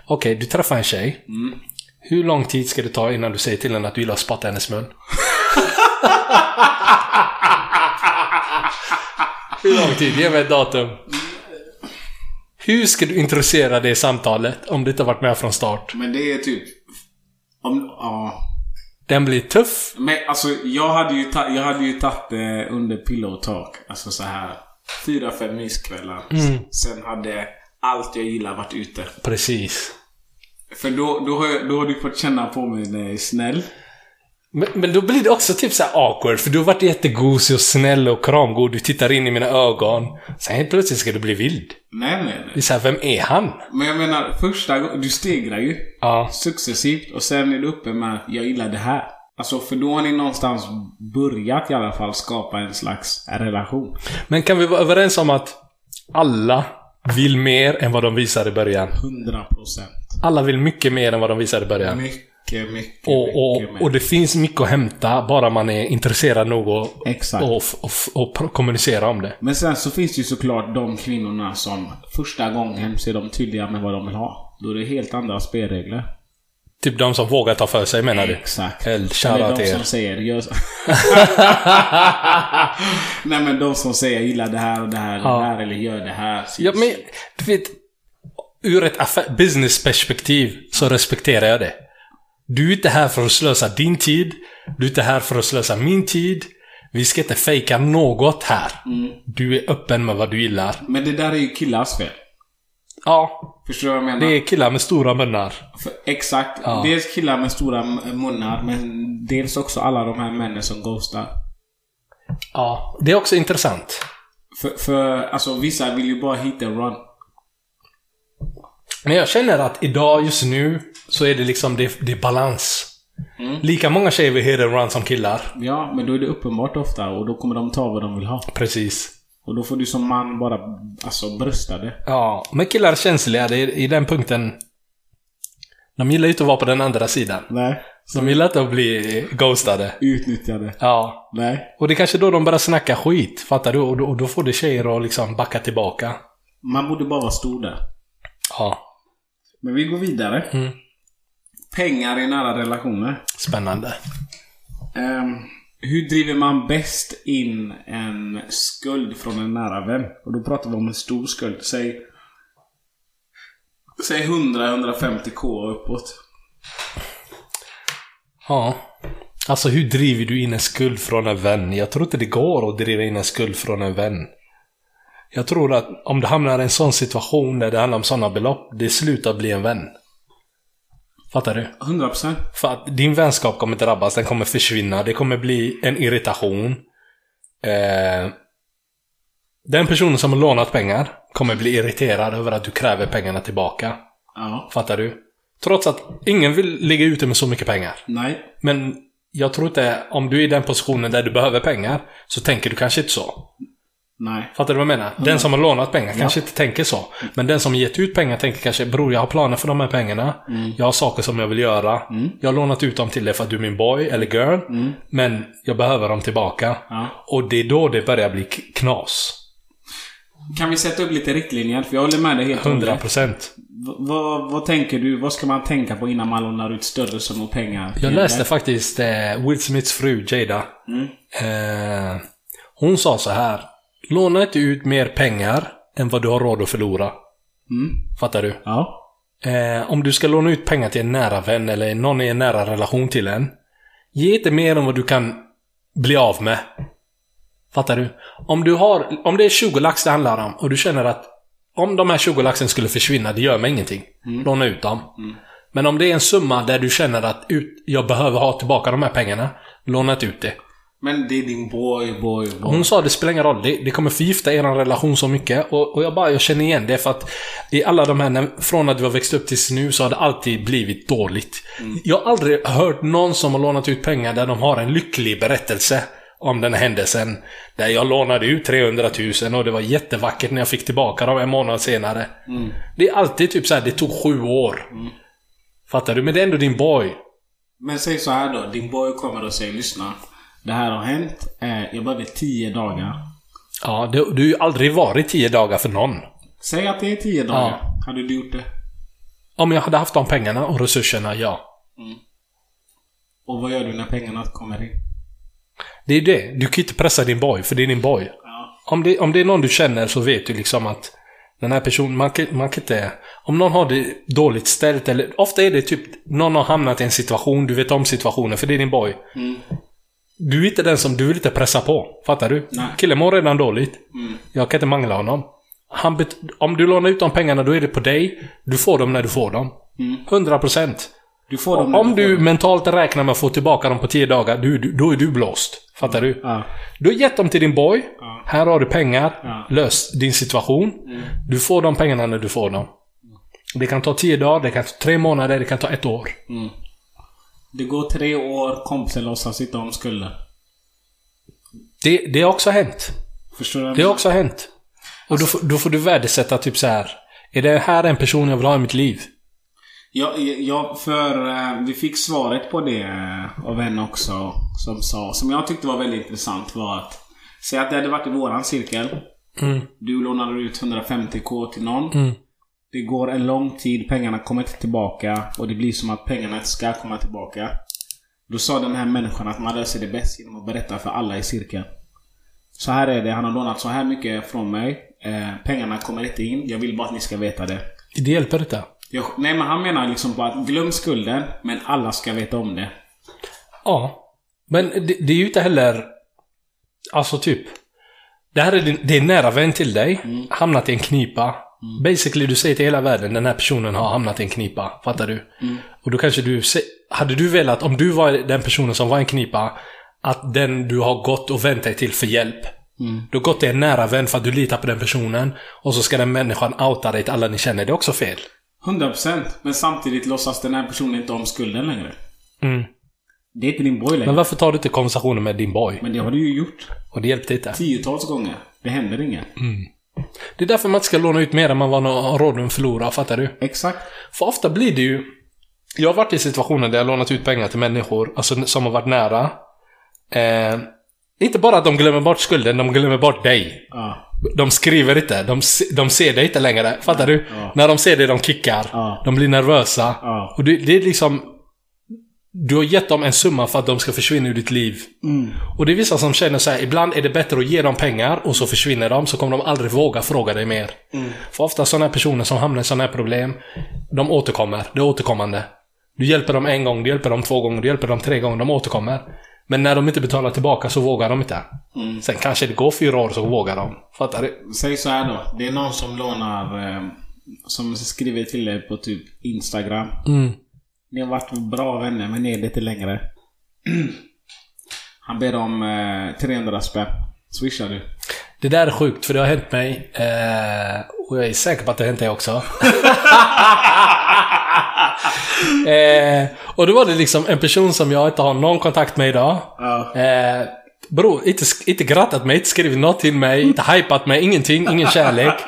Speaker 3: Okej, du träffar en tjej. Hur lång tid ska det ta innan du säger till henne att du gillar att spotta hennes mun? [LAUGHS] Hur lång tid? Ge mig ett datum. Hur ska du introducera det samtalet om du inte har varit med från start?
Speaker 2: Men det är typ... Om, ja.
Speaker 3: Den blir tuff.
Speaker 2: Men alltså jag hade ju, ta, jag hade ju tagit det under pillow talk. Alltså så här Fyra, fem myskvällar. Sen hade allt jag gillar varit ute.
Speaker 3: Precis.
Speaker 2: För då, då, har jag, då har du fått känna på mig när jag är snäll.
Speaker 3: Men, men då blir det också typ så awkward, för du har varit jättegosig och snäll och kramgod. Du tittar in i mina ögon. Sen helt plötsligt ska du bli vild.
Speaker 2: Nej, nej,
Speaker 3: Det
Speaker 2: nej.
Speaker 3: är så här, vem är han?
Speaker 2: Men jag menar, första gången, du stegrar ju.
Speaker 3: Ja.
Speaker 2: Successivt. Och sen är du uppe med att jag gillar det här. Alltså för då har ni någonstans börjat i alla fall skapa en slags relation.
Speaker 3: Men kan vi vara överens om att alla vill mer än vad de visar i början?
Speaker 2: 100 procent.
Speaker 3: Alla vill mycket mer än vad de visar i början.
Speaker 2: Mycket, mycket,
Speaker 3: Och, och,
Speaker 2: mycket mer.
Speaker 3: och det finns mycket att hämta bara man är intresserad nog och,
Speaker 2: Exakt.
Speaker 3: och, och, och, kommunicera om det.
Speaker 2: Men sen så finns det ju såklart de kvinnorna som första gången så är de tydliga med vad de vill ha. Då är det helt andra spelregler.
Speaker 3: Typ de som vågar ta för sig menar du?
Speaker 2: Exakt. Eller de som
Speaker 3: er.
Speaker 2: säger gör så. [LAUGHS] Nej men de som säger jag gillar det här och det här,
Speaker 3: Ja.
Speaker 2: det här eller gör det här.
Speaker 3: Ja, men du vet, ur ett businessperspektiv så respekterar jag det. Du är inte här för att slösa din tid. Du är inte här för att slösa min tid. Vi ska inte fejka något här. Du är öppen med vad du gillar.
Speaker 2: Men det där är ju killars fel.
Speaker 3: Ja,
Speaker 2: Förstår du vad jag menar?
Speaker 3: det är killar med stora munnar.
Speaker 2: För, exakt.
Speaker 3: Ja.
Speaker 2: Dels killar med stora munnar, men dels också alla de här männen som ghostar.
Speaker 3: Ja, det är också intressant.
Speaker 2: För, för alltså vissa vill ju bara hit and run.
Speaker 3: Men jag känner att idag, just nu, så är det liksom, det, det är balans. Lika många tjejer vill hit and run som killar.
Speaker 2: Ja, men då är det uppenbart ofta och då kommer de ta vad de vill ha.
Speaker 3: Precis.
Speaker 2: Och då får du som man bara, alltså brösta det.
Speaker 3: Ja, men killar är känsliga. Det är, I den punkten... De gillar ju inte att vara på den andra sidan.
Speaker 2: Nej.
Speaker 3: De gillar inte att bli ghostade.
Speaker 2: Utnyttjade.
Speaker 3: Ja.
Speaker 2: Nej.
Speaker 3: Och det är kanske då de börjar snacka skit. Fattar du? Och då, och då får det tjejer att liksom backa tillbaka.
Speaker 2: Man borde bara vara stor där.
Speaker 3: Ja.
Speaker 2: Men vi går vidare.
Speaker 3: Mm.
Speaker 2: Pengar i nära relationer.
Speaker 3: Spännande.
Speaker 2: Ehm, hur driver man bäst in en skuld från en nära vän? Och då pratar vi om en stor skuld. Säg... Säg 100-150k och uppåt.
Speaker 3: Ja. Alltså hur driver du in en skuld från en vän? Jag tror inte det går att driva in en skuld från en vän. Jag tror att om du hamnar i en sån situation där det handlar om sådana belopp, det slutar bli en vän. Fattar du?
Speaker 2: 100%.
Speaker 3: För att din vänskap kommer drabbas, den kommer försvinna, det kommer bli en irritation. Eh, den personen som har lånat pengar kommer bli irriterad över att du kräver pengarna tillbaka.
Speaker 2: Ja.
Speaker 3: Fattar du? Trots att ingen vill ligga ute med så mycket pengar.
Speaker 2: Nej.
Speaker 3: Men jag tror inte, om du är i den positionen där du behöver pengar, så tänker du kanske inte så.
Speaker 2: Nej.
Speaker 3: Fattar du vad jag menar? Den som har lånat pengar kanske inte tänker så. Men den som gett ut pengar tänker kanske, bror jag har planer för de här pengarna. Jag har saker som jag vill göra. Jag har lånat ut dem till dig för att du är min boy eller girl. Men jag behöver dem tillbaka.
Speaker 2: Ja.
Speaker 3: Och det är då det börjar bli knas.
Speaker 2: Kan vi sätta upp lite riktlinjer? För jag håller med dig helt och
Speaker 3: 100
Speaker 2: hållet.
Speaker 3: procent.
Speaker 2: Vad, vad tänker du? Vad ska man tänka på innan man lånar ut större summor pengar?
Speaker 3: Jag läste faktiskt eh, Will Smiths fru Jada. Eh, hon sa så här. Låna inte ut mer pengar än vad du har råd att förlora.
Speaker 2: Mm.
Speaker 3: Fattar du?
Speaker 2: Ja.
Speaker 3: Eh, om du ska låna ut pengar till en nära vän eller någon i en nära relation till en. Ge inte mer än vad du kan bli av med. Fattar du? Om du har, om det är 20 lax det handlar om och du känner att om de här 20 laxen skulle försvinna, det gör mig ingenting. Låna ut dem. Men om det är en summa där du känner att ut, jag behöver ha tillbaka de här pengarna, låna inte ut det.
Speaker 2: Men det är din boy, boy, boy.
Speaker 3: Hon sa det spelar ingen roll, det, det kommer förgifta er relation så mycket. Och, och jag bara, jag känner igen det för att i alla de här, när, från att vi har växt upp tills nu så har det alltid blivit dåligt. Jag har aldrig hört någon som har lånat ut pengar där de har en lycklig berättelse om den händelsen. Där jag lånade ut 300 000 och det var jättevackert när jag fick tillbaka dem en månad senare. Det är alltid typ så här, det tog sju år. Fattar du? Men det är ändå din boy.
Speaker 2: Men säg så här då. Din boy kommer och säger lyssna. Det här har hänt. Eh, jag behöver 10 dagar.
Speaker 3: Ja, du, du har ju aldrig varit tio dagar för någon.
Speaker 2: Säg att det är 10 dagar. Hade du gjort det?
Speaker 3: Om jag hade haft de pengarna och resurserna, ja.
Speaker 2: Och vad gör du när pengarna kommer in?
Speaker 3: Det är ju det. Du kan inte pressa din boy, för det är din boy.
Speaker 2: Ja.
Speaker 3: Om det, om det är någon du känner så vet du liksom att den här personen, man kan, man kan inte... Om någon har det dåligt ställt eller... Ofta är det typ någon har hamnat i en situation, du vet om situationen, för det är din boy. Du är inte den som du vill inte pressa på. Fattar du?
Speaker 2: Nej.
Speaker 3: Killen mår redan dåligt. Jag kan inte mangla honom. Han om du lånar ut de pengarna, då är det på dig. Du får dem när du får dem. 100%.
Speaker 2: Du får dem när
Speaker 3: Om du
Speaker 2: dem.
Speaker 3: mentalt räknar med att få tillbaka dem på 10 dagar, du, du, då är du blåst. Fattar du?
Speaker 2: Ja.
Speaker 3: Du har gett dem till din boy.
Speaker 2: Ja.
Speaker 3: Här har du pengar.
Speaker 2: Ja.
Speaker 3: Lös din situation. Du får de pengarna när du får dem. Det kan ta 10 dagar, det kan ta 3 månader, det kan ta ett år.
Speaker 2: Det går tre år, kompisen låtsas inte om skulden.
Speaker 3: Det, det har också hänt.
Speaker 2: Förstår du?
Speaker 3: Det har också hänt. Och då, får- då får du värdesätta typ så här. Är det här en person jag vill ha i mitt liv?
Speaker 2: Ja, ja, för eh, vi fick svaret på det eh, av en också. Som sa, som jag tyckte var väldigt intressant var att Säg att det hade varit i våran cirkel.
Speaker 3: Mm.
Speaker 2: Du lånade ut 150k till någon.
Speaker 3: Mm.
Speaker 2: Det går en lång tid, pengarna kommer inte tillbaka och det blir som att pengarna inte ska komma tillbaka. Då sa den här människan att man löser det bäst genom att berätta för alla i cirkeln. Så här är det, han har lånat så här mycket från mig. Eh, pengarna kommer inte in, jag vill bara att ni ska veta det.
Speaker 3: Det hjälper inte.
Speaker 2: Jag, nej men han menar liksom på att glöm skulden, men alla ska veta om det.
Speaker 3: Ja. Men det, det är ju inte heller... Alltså typ... Det här är, din, det är nära vän till dig. Hamnat i en knipa. Basically, du säger till hela världen den här personen har hamnat i en knipa. Fattar du? Och då kanske du... Hade du velat, om du var den personen som var i en knipa, att den du har gått och vänt dig till för hjälp. Du har gått till en nära vän för att du litar på den personen. Och så ska den människan outa dig till alla ni känner. Det är också fel.
Speaker 2: 100% Men samtidigt låtsas den här personen inte om skulden längre.
Speaker 3: Mm.
Speaker 2: Det är inte din boy längre.
Speaker 3: Men
Speaker 2: Men,
Speaker 3: varför tar du inte konversationen med din boy?
Speaker 2: det har du ju gjort.
Speaker 3: Och det hjälpte inte.
Speaker 2: Tiotals gånger. Det händer inget.
Speaker 3: Det är därför man inte ska låna ut mer än man har råd att förlora, fattar du?
Speaker 2: Exakt.
Speaker 3: För ofta blir det ju... Jag har varit i situationer där jag lånat ut pengar till människor, alltså som har varit nära. Eh, inte bara att de glömmer bort skulden, de glömmer bort dig.
Speaker 2: Ja.
Speaker 3: De skriver inte, de, de ser dig inte längre. Fattar du?
Speaker 2: Ja.
Speaker 3: När de ser dig, de kickar.
Speaker 2: Ja.
Speaker 3: De blir nervösa. Och det, det är liksom... Du har gett dem en summa för att de ska försvinna ur ditt liv. Och det är vissa som känner så här, ibland är det bättre att ge dem pengar och så försvinner de, så kommer de aldrig våga fråga dig mer. För ofta sådana här personer som hamnar i sådana här problem, de återkommer. Det är återkommande. Du hjälper dem en gång, du hjälper dem två gånger, du hjälper dem tre gånger, de återkommer. Men när de inte betalar tillbaka så vågar de inte. Sen kanske det går fyra år så vågar de. Fattar du?
Speaker 2: Säg så här då. Det är någon som lånar... Eh, som skriver till dig på typ Instagram.
Speaker 3: Mm.
Speaker 2: Ni har varit bra vänner, men ni är lite längre. Han ber om eh, 300 spänn. Swishar du?
Speaker 3: Det där är sjukt, för det har hänt mig. Eh, och jag är säker på att det har hänt dig också. [LAUGHS] eh, och då var det liksom en person som jag inte har någon kontakt med idag.
Speaker 2: Ja.
Speaker 3: Eh, bro, inte, inte grattat mig, inte skrivit något till mig, inte hypat mig, ingenting, ingen kärlek. [LAUGHS]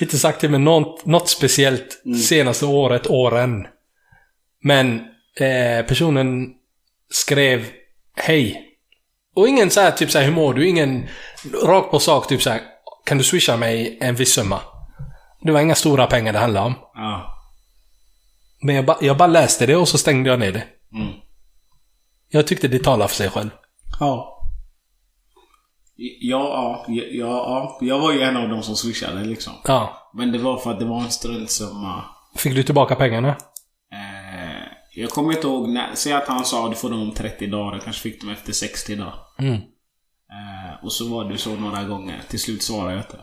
Speaker 3: Inte sagt till mig något, något speciellt senaste året, åren. Men eh, personen skrev Hej. Och ingen så här, typ så här, hur mår du? Ingen rakt på sak, typ så här, kan du swisha mig en viss summa? Det var inga stora pengar det handlade om.
Speaker 2: Ja.
Speaker 3: Men jag, ba, jag bara läste det och så stängde jag ner det.
Speaker 2: Mm.
Speaker 3: Jag tyckte det talade för sig själv.
Speaker 2: Ja. Ja, ja, ja, ja. Jag var ju en av dem som swishade liksom.
Speaker 3: Ja.
Speaker 2: Men det var för att det var en struntsumma.
Speaker 3: Fick du tillbaka pengarna?
Speaker 2: Jag kommer inte ihåg när. Säg att han sa du får dem om 30 dagar. Jag kanske fick dem efter 60 dagar.
Speaker 3: Mm.
Speaker 2: Eh, och så var det så några gånger. Till slut svarade jag inte.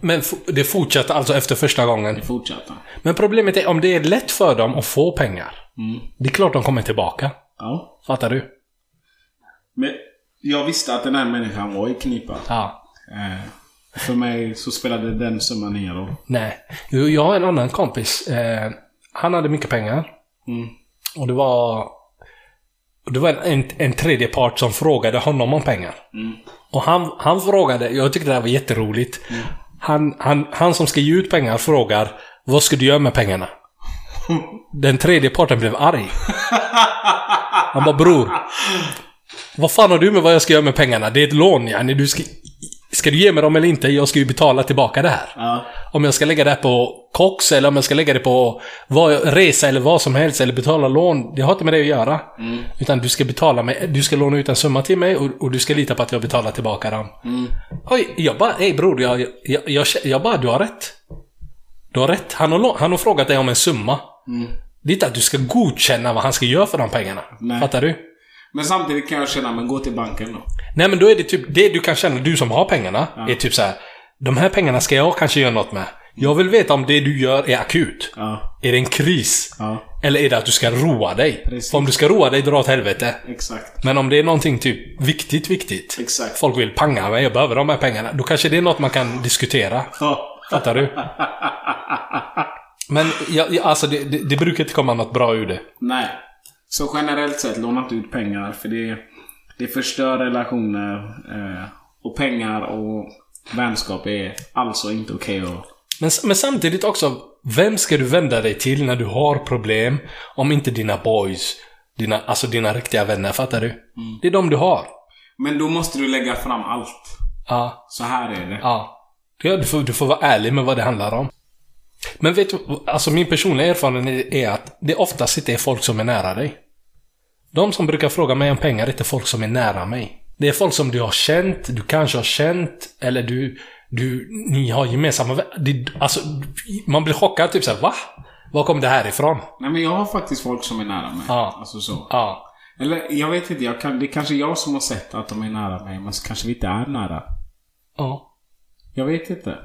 Speaker 3: Men det fortsatte alltså efter första gången.
Speaker 2: Det fortsatte.
Speaker 3: Men problemet är om det är lätt för dem att få pengar.
Speaker 2: Mm.
Speaker 3: Det är klart de kommer tillbaka.
Speaker 2: Ja.
Speaker 3: Fattar du?
Speaker 2: Men jag visste att den här människan var i knipa.
Speaker 3: Ja.
Speaker 2: Eh, för mig så spelade den summan ingen roll.
Speaker 3: Nej. Jag har en annan kompis. Eh, han hade mycket pengar.
Speaker 2: Mm.
Speaker 3: Och det var... Det var en, en, tredje part som frågade honom om pengar. Och han, han frågade, jag tyckte det här var jätteroligt. Han, han, han som ska ge ut pengar frågar Vad ska du göra med pengarna? [LAUGHS] Den tredje parten blev arg. Han bara bror. Vad fan har du med vad jag ska göra med pengarna? Det är ett lån yani. Du ska, ska du ge mig dem eller inte? Jag ska ju betala tillbaka det här.
Speaker 2: Ja.
Speaker 3: Om jag ska lägga det här på koks eller om jag ska lägga det på vad, resa eller vad som helst eller betala lån. Det har inte med det att göra. Utan du ska betala mig, du ska låna ut en summa till mig och, och du ska lita på att jag betalar tillbaka dem. Oj, jag bara, hej bror, jag, jag, jag, jag bara, du har rätt. Du har rätt. Han har, han har frågat dig om en summa. Det är inte att du ska godkänna vad han ska göra för de pengarna.
Speaker 2: Nej.
Speaker 3: Fattar du?
Speaker 2: Men samtidigt kan jag känna, men gå till banken då.
Speaker 3: Nej men då är det typ, det du kan känna, du som har pengarna, är typ så här. De här pengarna ska jag kanske göra något med. Jag vill veta om det du gör är akut.
Speaker 2: Ja.
Speaker 3: Är det en kris?
Speaker 2: Ja.
Speaker 3: Eller är det att du ska roa dig?
Speaker 2: Precis.
Speaker 3: Om du ska roa dig, dra åt helvete.
Speaker 2: Exakt.
Speaker 3: Men om det är någonting typ viktigt, viktigt.
Speaker 2: Exakt.
Speaker 3: Folk vill panga mig, jag behöver de här pengarna. Då kanske det är något man kan diskutera.
Speaker 2: Ja.
Speaker 3: Fattar du? Men jag, alltså det, det, det brukar inte komma något bra ur det.
Speaker 2: Nej. Så generellt sett, låna inte ut pengar. För det, det förstör relationer. Eh, och pengar och vänskap är alltså inte okej att...
Speaker 3: Men, men samtidigt också, vem ska du vända dig till när du har problem om inte dina boys? Dina, alltså dina riktiga vänner, fattar du? Det är de du har.
Speaker 2: Men då måste du lägga fram allt.
Speaker 3: Ja,
Speaker 2: Så här är det.
Speaker 3: ja. Ja, Du får, du får vara ärlig med vad det handlar om. Men vet du, alltså min personliga erfarenhet är att det oftast inte är folk som är nära dig. De som brukar fråga mig om pengar är inte folk som är nära mig. Det är folk som du har känt, du kanske har känt, eller du, du, ni har gemensamma det, Alltså, man blir chockad, typ såhär, va? Var kom det här ifrån?
Speaker 2: Nej men jag har faktiskt folk som är nära mig.
Speaker 3: Ja.
Speaker 2: Alltså så.
Speaker 3: Ja.
Speaker 2: Eller jag vet inte, jag kan, det är kanske jag som har sett att de är nära mig. Men så kanske vi inte är nära.
Speaker 3: Ja.
Speaker 2: Jag vet inte.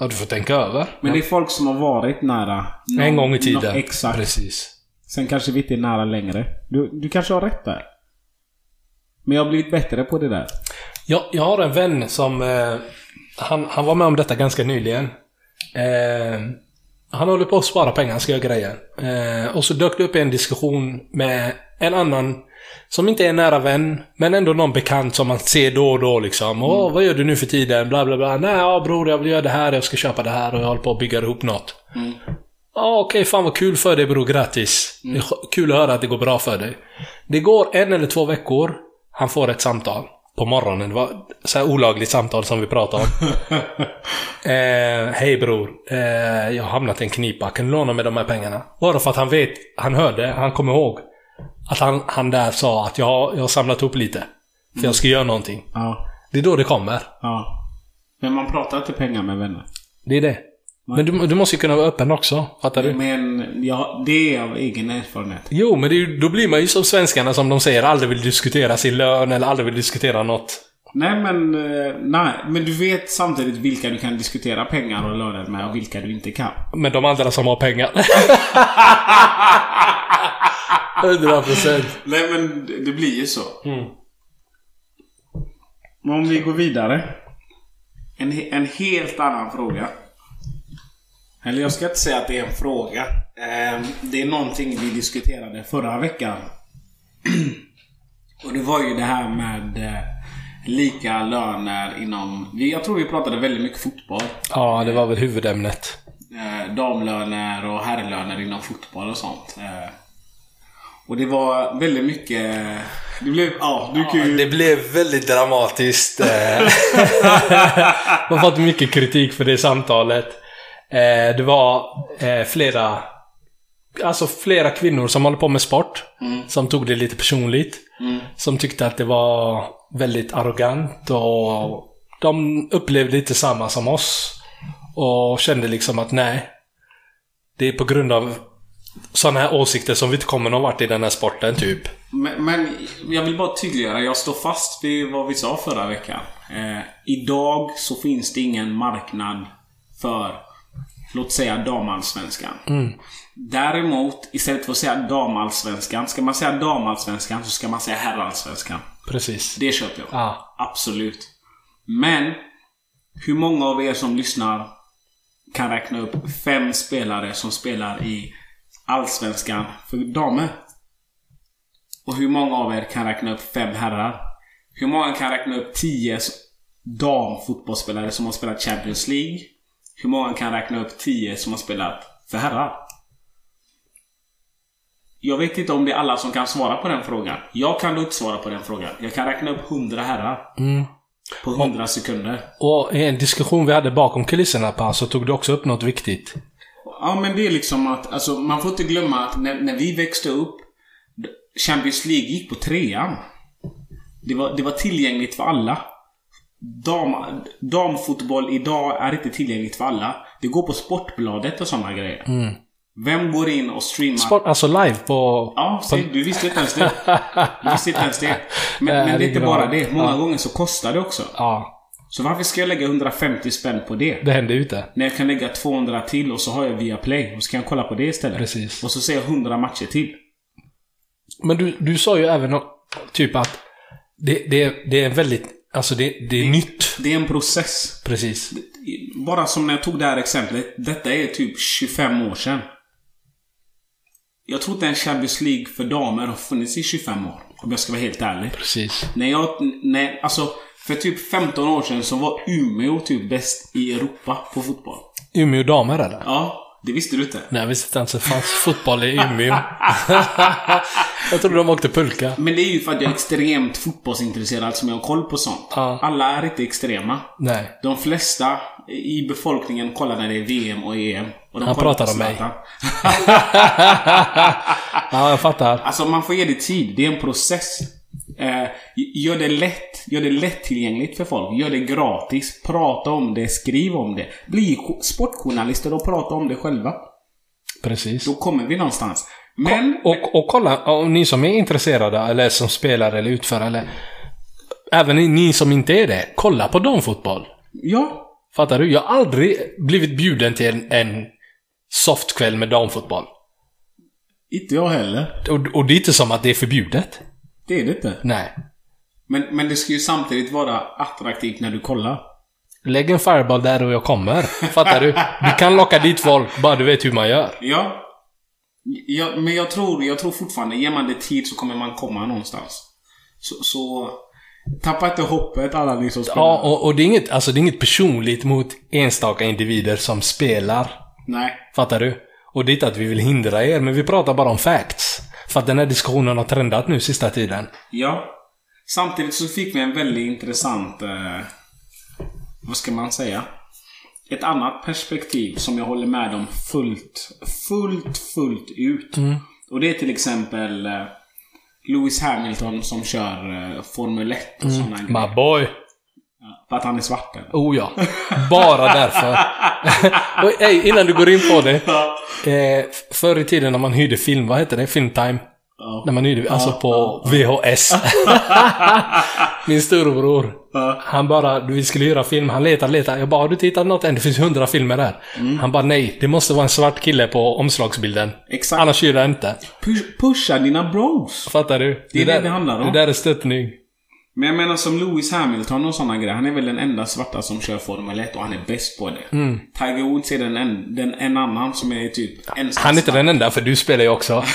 Speaker 3: Ja, du får tänka över.
Speaker 2: Men det är folk som har varit nära. någon-
Speaker 3: En gång i tiden.
Speaker 2: nå- exakt.
Speaker 3: Precis.
Speaker 2: Sen kanske vi inte är nära längre. Du, du kanske har rätt där. Men jag har blivit bättre på det där.
Speaker 3: Jag, jag har en vän som... Eh, han, han var med om detta ganska nyligen. Eh, han håller på att spara pengar, han ska göra grejer. Eh, och så dök det upp en diskussion med en annan som inte är en nära vän, men ändå någon bekant som man ser då och då liksom. Åh, vad gör du nu för tiden? Bla bla bla. Nej, ja bror, jag vill göra det här, jag ska köpa det här och jag håller på att bygga ihop något. Ja, okej, fan vad kul för dig bror, grattis. Det är kul att höra att det går bra för dig. Det går en eller två veckor, han får ett samtal. På morgonen, det var så här olagligt samtal som vi pratade om. [LAUGHS] eh, Hej bror, eh, jag har hamnat i en knipa, kan du låna mig de här pengarna? Bara för att han vet, han hörde, han kommer ihåg. Att han, han där sa att jag, jag har samlat ihop lite. För jag ska göra någonting.
Speaker 2: Ja.
Speaker 3: Det är då det kommer.
Speaker 2: Ja. Men man pratar inte pengar med vänner.
Speaker 3: Det är det. Men du, du måste ju kunna vara öppen också, fattar du?
Speaker 2: Men ja, det är av egen erfarenhet.
Speaker 3: Jo, men ju- då blir man ju som svenskarna som de säger, aldrig vill diskutera sin lön eller aldrig vill diskutera något.
Speaker 2: Nej men, eh, nej. Men du vet samtidigt vilka du kan diskutera pengar och löner med och vilka du inte kan.
Speaker 3: Men de andra som har pengar. [LAUGHS] 100 procent.
Speaker 2: Nej men det blir ju så. Men om vi går vidare. En, en helt annan fråga. Eller jag ska inte säga att det är en fråga. Eh, Det är någonting vi diskuterade förra veckan. [CLEARS THROAT] Och det var ju det här med eh, lika löner inom... Jag tror vi pratade väldigt mycket fotboll.
Speaker 3: Ja, det var väl huvudämnet.
Speaker 2: Eh, Damlöner och herrlöner inom fotboll och sånt. Eh, Och det var väldigt mycket... Det blev... Ja, du kan ju...
Speaker 3: Det blev väldigt dramatiskt. [LAUGHS] [LAUGHS] Man har fått mycket kritik för det samtalet. Eh, Det var eh, flera Alltså flera kvinnor som håller på med sport. Som tog det lite personligt. Som tyckte att det var väldigt arrogant och de upplevde inte samma som oss. Och kände liksom att nej. det är på grund av sådana här åsikter som vi inte kommer någon vart i den här sporten, typ.
Speaker 2: Men, men jag vill bara tydliggöra, jag står fast vid vad vi sa förra veckan. Eh, idag så finns det ingen marknad för, låt säga damallsvenskan. Däremot, istället för att säga damallsvenskan, ska man säga damallsvenskan så ska man säga herrallsvenskan.
Speaker 3: Precis.
Speaker 2: Det köper jag.
Speaker 3: Ja.
Speaker 2: Absolut. Men, hur många av er som lyssnar kan räkna upp fem spelare som spelar i Allsvenskan för damer? Och hur många av er kan räkna upp fem herrar? Hur många kan räkna upp tio damfotbollsspelare som har spelat Champions League? Hur många kan räkna upp tio som har spelat för herrar? Jag vet inte om det är alla som kan svara på den frågan. Jag kan inte svara på den frågan. Jag kan räkna upp 100 herrar. På 100 sekunder.
Speaker 3: Och i en diskussion vi hade bakom kulisserna på så tog du också upp något viktigt.
Speaker 2: Ja, men det är liksom att, alltså man får inte glömma att när, när vi växte upp, Champions League gick på trean. Det var, det var tillgängligt för alla. Dam, damfotboll idag är inte tillgängligt för alla. Det går på Sportbladet och sådana grejer. Vem går in och streamar?
Speaker 3: Sport, alltså live på...
Speaker 2: Ja, se, du visste inte ens det. Du visste inte ens det. Men, [LAUGHS] men det är inte bara det. Många
Speaker 3: Ja.
Speaker 2: gånger så kostar det också.
Speaker 3: ja,
Speaker 2: Så varför ska jag lägga 150 spänn på det?
Speaker 3: det hände ute.
Speaker 2: När jag kan lägga 200 till och så har jag via play och så kan jag kolla på det istället.
Speaker 3: Precis.
Speaker 2: Och så ser jag 100 matcher till.
Speaker 3: Men du, du sa ju även typ att det, det, det är väldigt... Alltså det, det är nytt.
Speaker 2: Det är en process.
Speaker 3: Precis.
Speaker 2: Bara som när jag tog det här exemplet. Detta är typ 25 år sedan. Jag tror inte en Champions League för damer har funnits i 25 år. Om jag ska vara helt ärlig.
Speaker 3: Precis.
Speaker 2: När jag... När, alltså, för typ 15 år sedan så var Umeå typ bäst i Europa på fotboll.
Speaker 3: Umeå damer eller?
Speaker 2: Ja, det visste du inte.
Speaker 3: Nej, jag visste inte ens att det fanns fotboll i Umeå. [LAUGHS] jag trodde de åkte pulka.
Speaker 2: Men det är ju för att jag är extremt fotbollsintresserad som jag har koll på sånt.
Speaker 3: Ja.
Speaker 2: Alla är inte extrema.
Speaker 3: Nej.
Speaker 2: De flesta i befolkningen kollar när det är VM och EM. Och de
Speaker 3: Han pratar om mig. [LAUGHS] Ja, jag fattar.
Speaker 2: Alltså man får ge det tid. Det är en process. Eh, gör det lätt. Gör det lättillgängligt för folk. Gör det gratis. Prata om det. Skriv om det. Bli jo- sportjournalister och prata om det själva.
Speaker 3: Precis.
Speaker 2: Då kommer vi någonstans. Men...
Speaker 3: Och, och kolla, om ni som är intresserade, eller som spelar eller utför, eller... Även ni som inte är det, kolla på damfotboll.
Speaker 2: Ja.
Speaker 3: Fattar du? Jag har aldrig blivit bjuden till en, en softkväll med damfotboll.
Speaker 2: Inte jag heller.
Speaker 3: Och, och det är inte som att det är förbjudet.
Speaker 2: Det är det inte.
Speaker 3: Nej.
Speaker 2: Men, men det ska ju samtidigt vara attraktivt när du kollar.
Speaker 3: Lägg en fireball där och jag kommer. Fattar du? Du kan locka dit folk, bara du vet hur man gör.
Speaker 2: Ja. ja men jag tror, jag tror fortfarande, ger man det tid så kommer man komma någonstans. Så, så tappa inte hoppet alla ni som spelar.
Speaker 3: Ja, och, och det, är inget, alltså, det är inget personligt mot enstaka individer som spelar.
Speaker 2: Nej.
Speaker 3: Fattar du? Och det är inte att vi vill hindra er, men vi pratar bara om facts. För att den här diskussionen har trendat nu sista tiden.
Speaker 2: Ja. Samtidigt så fick vi en väldigt intressant... Eh, vad ska man säga? Ett annat perspektiv som jag håller med om fullt, fullt, fullt ut. Och det är till exempel eh, Lewis Hamilton som kör eh, Formel 1 och sådana grejer.
Speaker 3: My boy.
Speaker 2: För att han är svart eller?
Speaker 3: Oh ja. Bara därför. [LAUGHS] och, ey, innan du går in på det. Eh, förr i tiden när man hyrde film, vad hette det? Filmtime?
Speaker 2: Ja.
Speaker 3: När man hyrde, alltså på VHS. [LAUGHS] Min storebror. Han bara, vi skulle göra film, han letar, letar. Jag bara, har du tittat något än? Det finns hundra filmer där. Han bara, nej, det måste vara en svart kille på omslagsbilden.
Speaker 2: Exakt.
Speaker 3: Annars hyr jag inte.
Speaker 2: Push, pusha dina bros.
Speaker 3: Fattar du?
Speaker 2: Det är det
Speaker 3: där,
Speaker 2: det handlar om.
Speaker 3: Det där är stöttning.
Speaker 2: Men jag menar som Lewis Hamilton och sådana grejer. Han är väl den enda svarta som kör Formel 1 och han är bäst på det. Tiger Woods är den en, den en annan som är typ ensam
Speaker 3: Han är inte den enda, för du spelar ju också. [LAUGHS]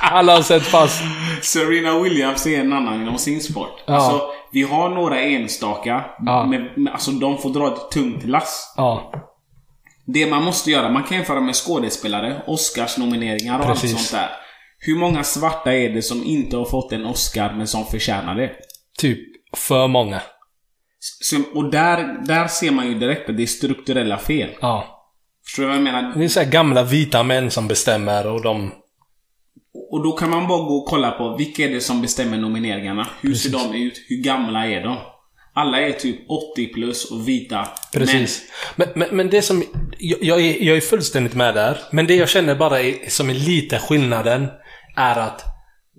Speaker 3: Alla har sett pass.
Speaker 2: Serena Williams är en annan inom sin sport.
Speaker 3: Ja.
Speaker 2: Alltså, vi har några enstaka.
Speaker 3: Ja.
Speaker 2: Med, med, alltså de får dra ett tungt lass.
Speaker 3: Ja,
Speaker 2: Det man måste göra, man kan jämföra med skådespelare, Oscars-nomineringar och
Speaker 3: Precis.
Speaker 2: allt sånt där. Hur många svarta är det som inte har fått en Oscar men som förtjänar det?
Speaker 3: typ för många.
Speaker 2: Så, och där, där ser man ju direkt att det är strukturella fel.
Speaker 3: Ja.
Speaker 2: Förstår du vad jag menar?
Speaker 3: Det är så gamla vita män som bestämmer och de...
Speaker 2: Och då kan man bara gå och kolla på vilka är det som bestämmer nomineringarna? Hur ser de ut? Hur gamla är de? Alla är typ 80 plus och vita
Speaker 3: Precis. Men, men, men det som... Jag, jag, är, jag är fullständigt med där. Men det jag känner bara är, som är lite skillnaden är att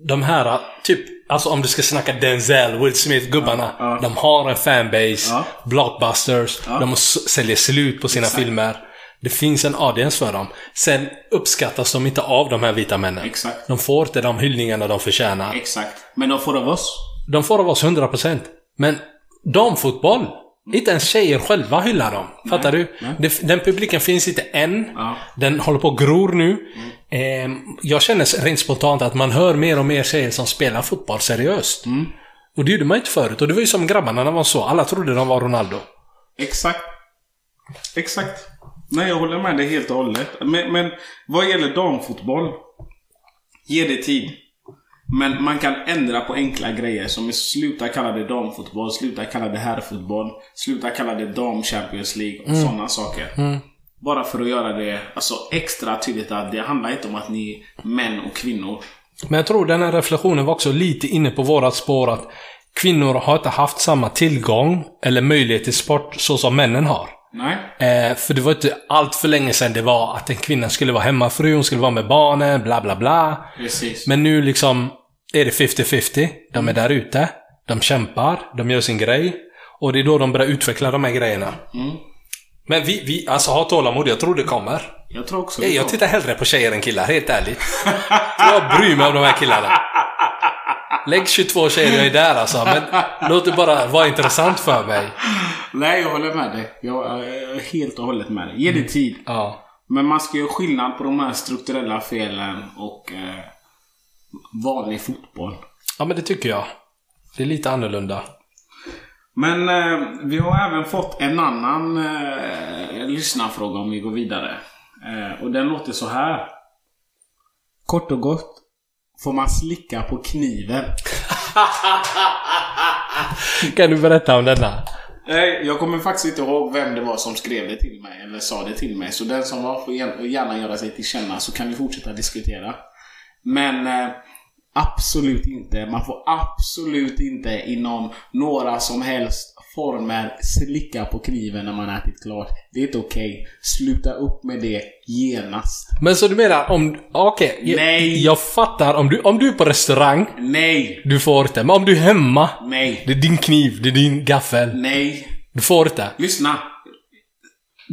Speaker 3: de här, typ, alltså om du ska snacka Denzel, Will Smith, gubbarna.
Speaker 2: Ja, ja.
Speaker 3: De har en fanbase,
Speaker 2: Ja.
Speaker 3: blockbusters, de säljer slut på sina
Speaker 2: Exakt.
Speaker 3: filmer. Det finns en audience för dem. Sen uppskattas de inte av de här vita männen.
Speaker 2: Exakt.
Speaker 3: De får inte de hyllningarna de förtjänar.
Speaker 2: Exakt. Men de får av oss.
Speaker 3: De får av oss 100%. Men damfotboll, inte ens tjejer själva hyllar dem. Fattar du? Det, den publiken finns inte än. Den håller på och gror nu. Ehm, jag känner rent spontant att man hör mer och mer tjejer som spelar fotboll seriöst. Och det gjorde man inte förut. Och det var ju som grabbarna när var så. Alla trodde de var Ronaldo.
Speaker 2: Exakt. Exakt. Nej, jag håller med dig helt och hållet. Men, men vad gäller damfotboll. Ge det tid. Men man kan ändra på enkla grejer som sluta kalla det damfotboll, sluta kalla det herrfotboll, sluta kalla det dam Champions League och sådana saker. Bara för att göra det alltså, extra tydligt att det handlar inte om att ni är män och kvinnor.
Speaker 3: Men jag tror den här reflektionen var också lite inne på vårat spår att kvinnor har inte haft samma tillgång eller möjlighet till sport så som männen har.
Speaker 2: Nej?
Speaker 3: Eh, för det var inte allt för länge sedan det var att en kvinna skulle vara hemmafru, hon skulle vara med barnen, bla bla bla.
Speaker 2: Precis.
Speaker 3: Men nu liksom är det 50-50. De är där ute. De kämpar, de gör sin grej. Och det är då de börjar utveckla de här grejerna. Men vi, vi, alltså ha tålamod, jag tror det kommer.
Speaker 2: jag tror också det.
Speaker 3: Jag tittar hellre på tjejer än killar, helt ärligt. jag bryr mig om de här killarna. Lägg 22 tjejer, jag är där alltså. Men låt det bara vara intressant för mig.
Speaker 2: Nej, jag håller med dig. Jag är helt och hållet med dig. Ge det tid.
Speaker 3: Ja.
Speaker 2: Men man ska göra skillnad på de här strukturella felen och eh, vanlig fotboll.
Speaker 3: Ja, men det tycker jag. Det är lite annorlunda.
Speaker 2: Men eh, vi har även fått en annan eh, lyssnarfråga om vi går vidare. Eh, och den låter så här. Kort och gott. Får man slicka på kniven? [LAUGHS]
Speaker 3: Kan du berätta om denna?
Speaker 2: Nej, jag kommer faktiskt inte ihåg vem det var som skrev det till mig eller sa det till mig. Så den som var får gärna- gärna göra sig till känna så kan vi fortsätta diskutera. Men eh, absolut inte. Man får absolut inte inom några som helst former slicka på kniven när man ätit klart. Det är inte okej. Sluta upp med det genast.
Speaker 3: Men så du menar om... Okej. jag-
Speaker 2: Nej.
Speaker 3: Jag fattar. Om du, om du är på restaurang,
Speaker 2: Nej!
Speaker 3: du får inte. Men om du är hemma,
Speaker 2: Nej!
Speaker 3: det är din kniv, det är din gaffel.
Speaker 2: Nej!
Speaker 3: Du får inte.
Speaker 2: Lyssna!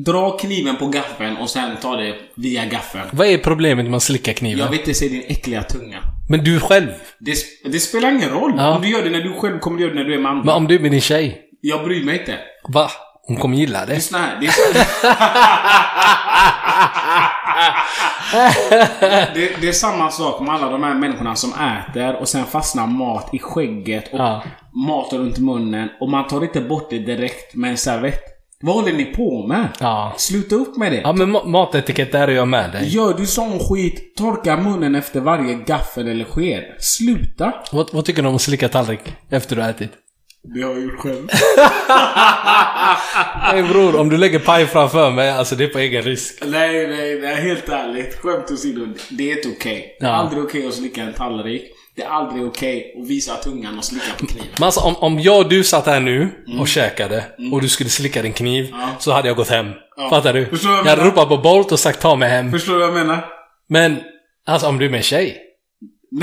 Speaker 2: Dra kniven på gaffeln och sen ta det via gaffeln.
Speaker 3: Vad är problemet med att slicka kniven?
Speaker 2: Jag vill inte se din äckliga tunga.
Speaker 3: Men du själv.
Speaker 2: Det, det spelar ingen roll.
Speaker 3: Ja.
Speaker 2: Om du gör det när du själv kommer du göra det när du är med andra.
Speaker 3: Men om du är med din tjej?
Speaker 2: Jag bryr mig inte.
Speaker 3: Va? Hon kommer gilla det.
Speaker 2: Lyssna här. Det är, så... [LAUGHS] det, det är samma sak med alla de här människorna som äter och sen fastnar mat i skägget och
Speaker 3: Ja.
Speaker 2: mat runt munnen och man tar inte bort det direkt med en servett. Vad håller ni på med?
Speaker 3: Ja.
Speaker 2: Sluta upp med det.
Speaker 3: Ja men ma- matetikett, där är jag med dig.
Speaker 2: Gör du sån skit, torka munnen efter varje gaffel eller sked. Sluta!
Speaker 3: Vad, vad tycker du om att slicka tallrik efter du har ätit?
Speaker 2: Det har jag gjort själv. [LAUGHS]
Speaker 3: Nej bror, om du lägger paj framför mig, alltså det är på egen risk.
Speaker 2: Nej, nej, nej, helt ärligt. Skämt åsido. Det är inte okej. Det är
Speaker 3: Ja.
Speaker 2: aldrig okej att slicka en tallrik. Det är aldrig okej att visa tungan och slicka på kniven.
Speaker 3: Men alltså om, om jag och du satt här nu och käkade och du skulle slicka din kniv så hade jag gått hem. Fattar du?
Speaker 2: Förstår
Speaker 3: jag
Speaker 2: jag
Speaker 3: hade ropat på Bolt och sagt ta mig hem.
Speaker 2: Förstår du vad jag menar?
Speaker 3: Men, alltså om du är med en tjej. [LAUGHS]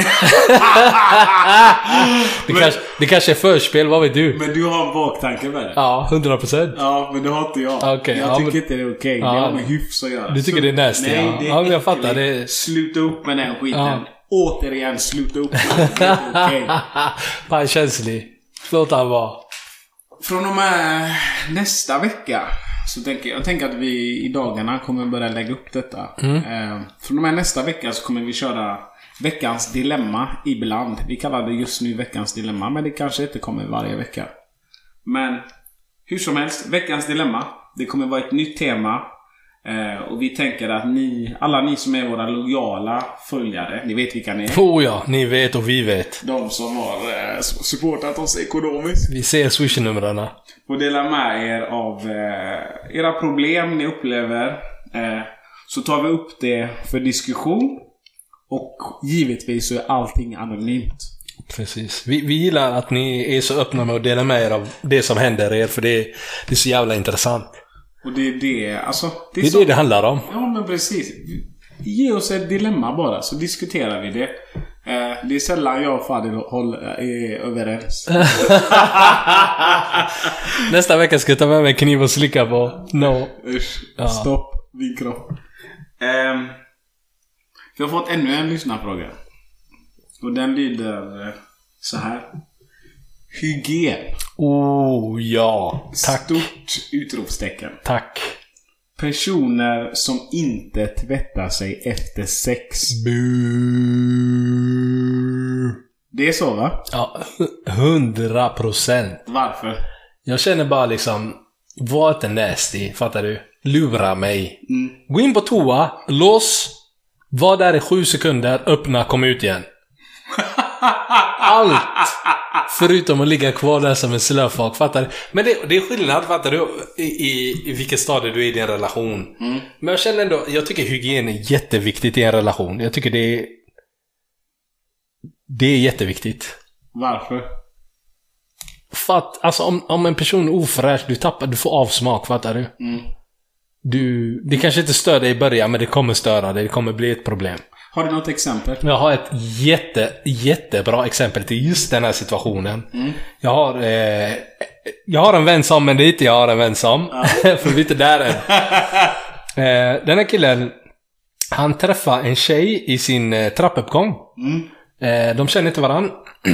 Speaker 3: det,
Speaker 2: Men-
Speaker 3: kanske, det kanske är förspel, vad vet du?
Speaker 2: Men du har en baktanke med det.
Speaker 3: Ja, 100 procent.
Speaker 2: Ja, men det har inte jag.
Speaker 3: Okej,
Speaker 2: jag
Speaker 3: ja,
Speaker 2: tycker
Speaker 3: men-
Speaker 2: inte det är okej.
Speaker 3: Ja.
Speaker 2: Det har med hyfs att göra.
Speaker 3: Du tycker det är nasty,
Speaker 2: Nej,
Speaker 3: ja.
Speaker 2: det är
Speaker 3: Ja, jag fattar, det är-
Speaker 2: Sluta upp med den skiten.
Speaker 3: Ja.
Speaker 2: Återigen, sluta upp [LAUGHS] okej.
Speaker 3: Paj känslig. Låt han vara.
Speaker 2: Från och med nästa vecka så tänker jag tänker att vi i dagarna kommer börja lägga upp detta. Eh, från och med nästa vecka så kommer vi köra veckans dilemma ibland. Vi kallar det just nu veckans dilemma, men det kanske inte kommer varje vecka. Men hur som helst, veckans dilemma. Det kommer vara ett nytt tema. Eh, och vi tänker att ni, alla ni som är våra lojala följare, ni vet vilka ni är.
Speaker 3: Oh ja, ni vet och vi vet.
Speaker 2: De som har eh, supportat oss ekonomiskt.
Speaker 3: Vi ser swish-numren.
Speaker 2: och dela med er av eh, era problem ni upplever. Eh, så tar vi upp det för diskussion. Och givetvis så är allting anonymt.
Speaker 3: Precis. Vi, vi gillar att ni är så öppna med att dela med er av det som händer er, för det, det är så jävla intressant.
Speaker 2: Och det är det, alltså. Det är,
Speaker 3: Det är
Speaker 2: så,
Speaker 3: det det handlar om.
Speaker 2: Ja, men precis. Ge oss ett dilemma bara, så diskuterar vi det. Eh, det är sällan jag och Fadil håller, är överens. [LAUGHS]
Speaker 3: Nästa vecka ska jag ta med mig kniv och slicka på. No.
Speaker 2: Usch.
Speaker 3: Ja.
Speaker 2: Stopp min kropp. Ehm, vi har fått ännu en lyssnarfråga. Och den lyder eh, så här. Hygien.
Speaker 3: Oh, ja. Tack.
Speaker 2: Stort utropstecken.
Speaker 3: Tack.
Speaker 2: Personer som inte tvättar sig efter sex.
Speaker 3: Bu.
Speaker 2: Det är så va?
Speaker 3: Ja, hundra procent.
Speaker 2: Varför?
Speaker 3: Jag känner bara liksom, var inte nasty, fattar du? Lura mig. Gå in på toa, lås, var där i sju sekunder, öppna, kom ut igen. Allt! Förutom att ligga kvar där som en slöfak, fattar du? Men det, det är skillnad, fattar du? I, i, i vilket stadie du är i din relation. Men jag känner ändå, jag tycker hygien är jätteviktigt i en relation. Jag tycker det är... Det är jätteviktigt.
Speaker 2: Varför?
Speaker 3: För att, alltså om, om en person är ofräsch, du tappar, du får avsmak, fattar du? Du, det kanske inte stör dig i början, men det kommer störa dig. Det kommer bli ett problem.
Speaker 2: Har du något exempel?
Speaker 3: Jag har ett jätte, jättebra exempel till just den här situationen. Jag har, eh, jag har en vän som, men det är inte jag har en vän som. [LAUGHS] För vi är inte där än. [LAUGHS] eh, den här killen, han träffade en tjej i sin eh, trappuppgång. Eh, de känner inte varandra. [CLEARS THROAT]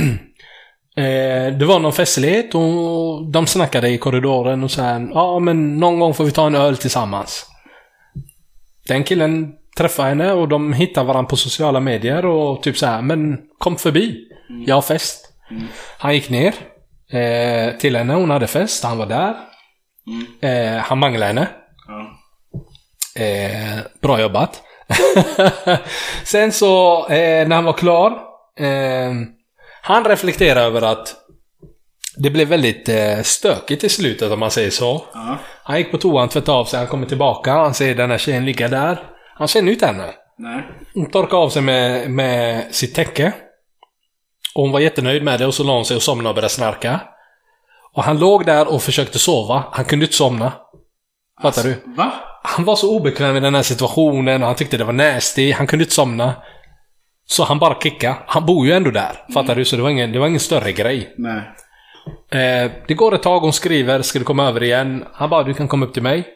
Speaker 3: Eh, det var någon festlighet och de snackade i korridoren och sa ja men någon gång får vi ta en öl tillsammans. Den killen träffade henne och de hittade varandra på sociala medier och typ så här men kom förbi. Jag har fest. Han gick ner eh, till henne, hon hade fest, han var där. Eh, han manglade henne.
Speaker 2: Ja.
Speaker 3: Eh, bra jobbat. [LAUGHS] Sen så, eh, när han var klar. Eh, han reflekterade över att det blev väldigt eh, stökigt i slutet om man säger så.
Speaker 2: Ja.
Speaker 3: Han gick på toan, tvättade av sig, han kommer tillbaka. Han ser den här tjejen ligga där. Han känner ju inte henne.
Speaker 2: Nej.
Speaker 3: Hon torkade av sig med, med sitt täcke. Och hon var jättenöjd med det och så la hon sig och somnade och började snarka. Och han låg där och försökte sova. Han kunde inte somna. Fattar du?
Speaker 2: Va?
Speaker 3: Han var så obekväm i den här situationen och han tyckte det var nasty. Han kunde inte somna. Så han bara kickade. Han bor ju ändå där. Fattar du? Så det var ingen, det var ingen större grej.
Speaker 2: Nej.
Speaker 3: Eh, det går ett tag, hon skriver, ska du komma över igen? Han bara, du kan komma upp till mig.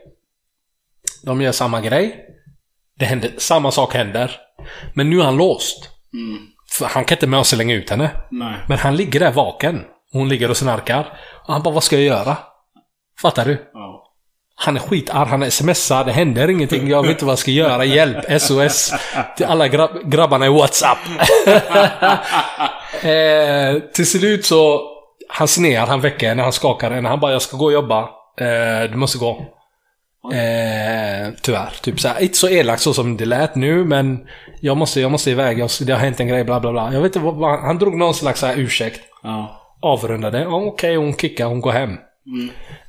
Speaker 3: De gör samma grej. Det händer, samma sak händer. Men nu är han låst. För han kan inte med och slänga ut henne.
Speaker 2: Nej.
Speaker 3: Men han ligger där vaken. Hon ligger och snarkar. Och han bara, vad ska jag göra? Fattar du?
Speaker 2: Ja.
Speaker 3: Han är skitarg, han smsar, det händer ingenting, jag vet inte vad jag ska göra, hjälp, SOS. Till alla grabb grabbarna i WhatsApp. [LAUGHS] eh, till slut så, han snear, han väcker henne, han skakar henne, han bara jag ska gå och jobba. Eh, du måste gå. Eh, tyvärr. Typ såhär, inte så elakt så som det lät nu men jag måste, jag måste iväg, jag, det har hänt en grej, bla bla bla. Jag vet inte vad, han drog någon slags så här ursäkt.
Speaker 2: Ja.
Speaker 3: Avrundade. Ja, Okej, hon kickar, hon går hem.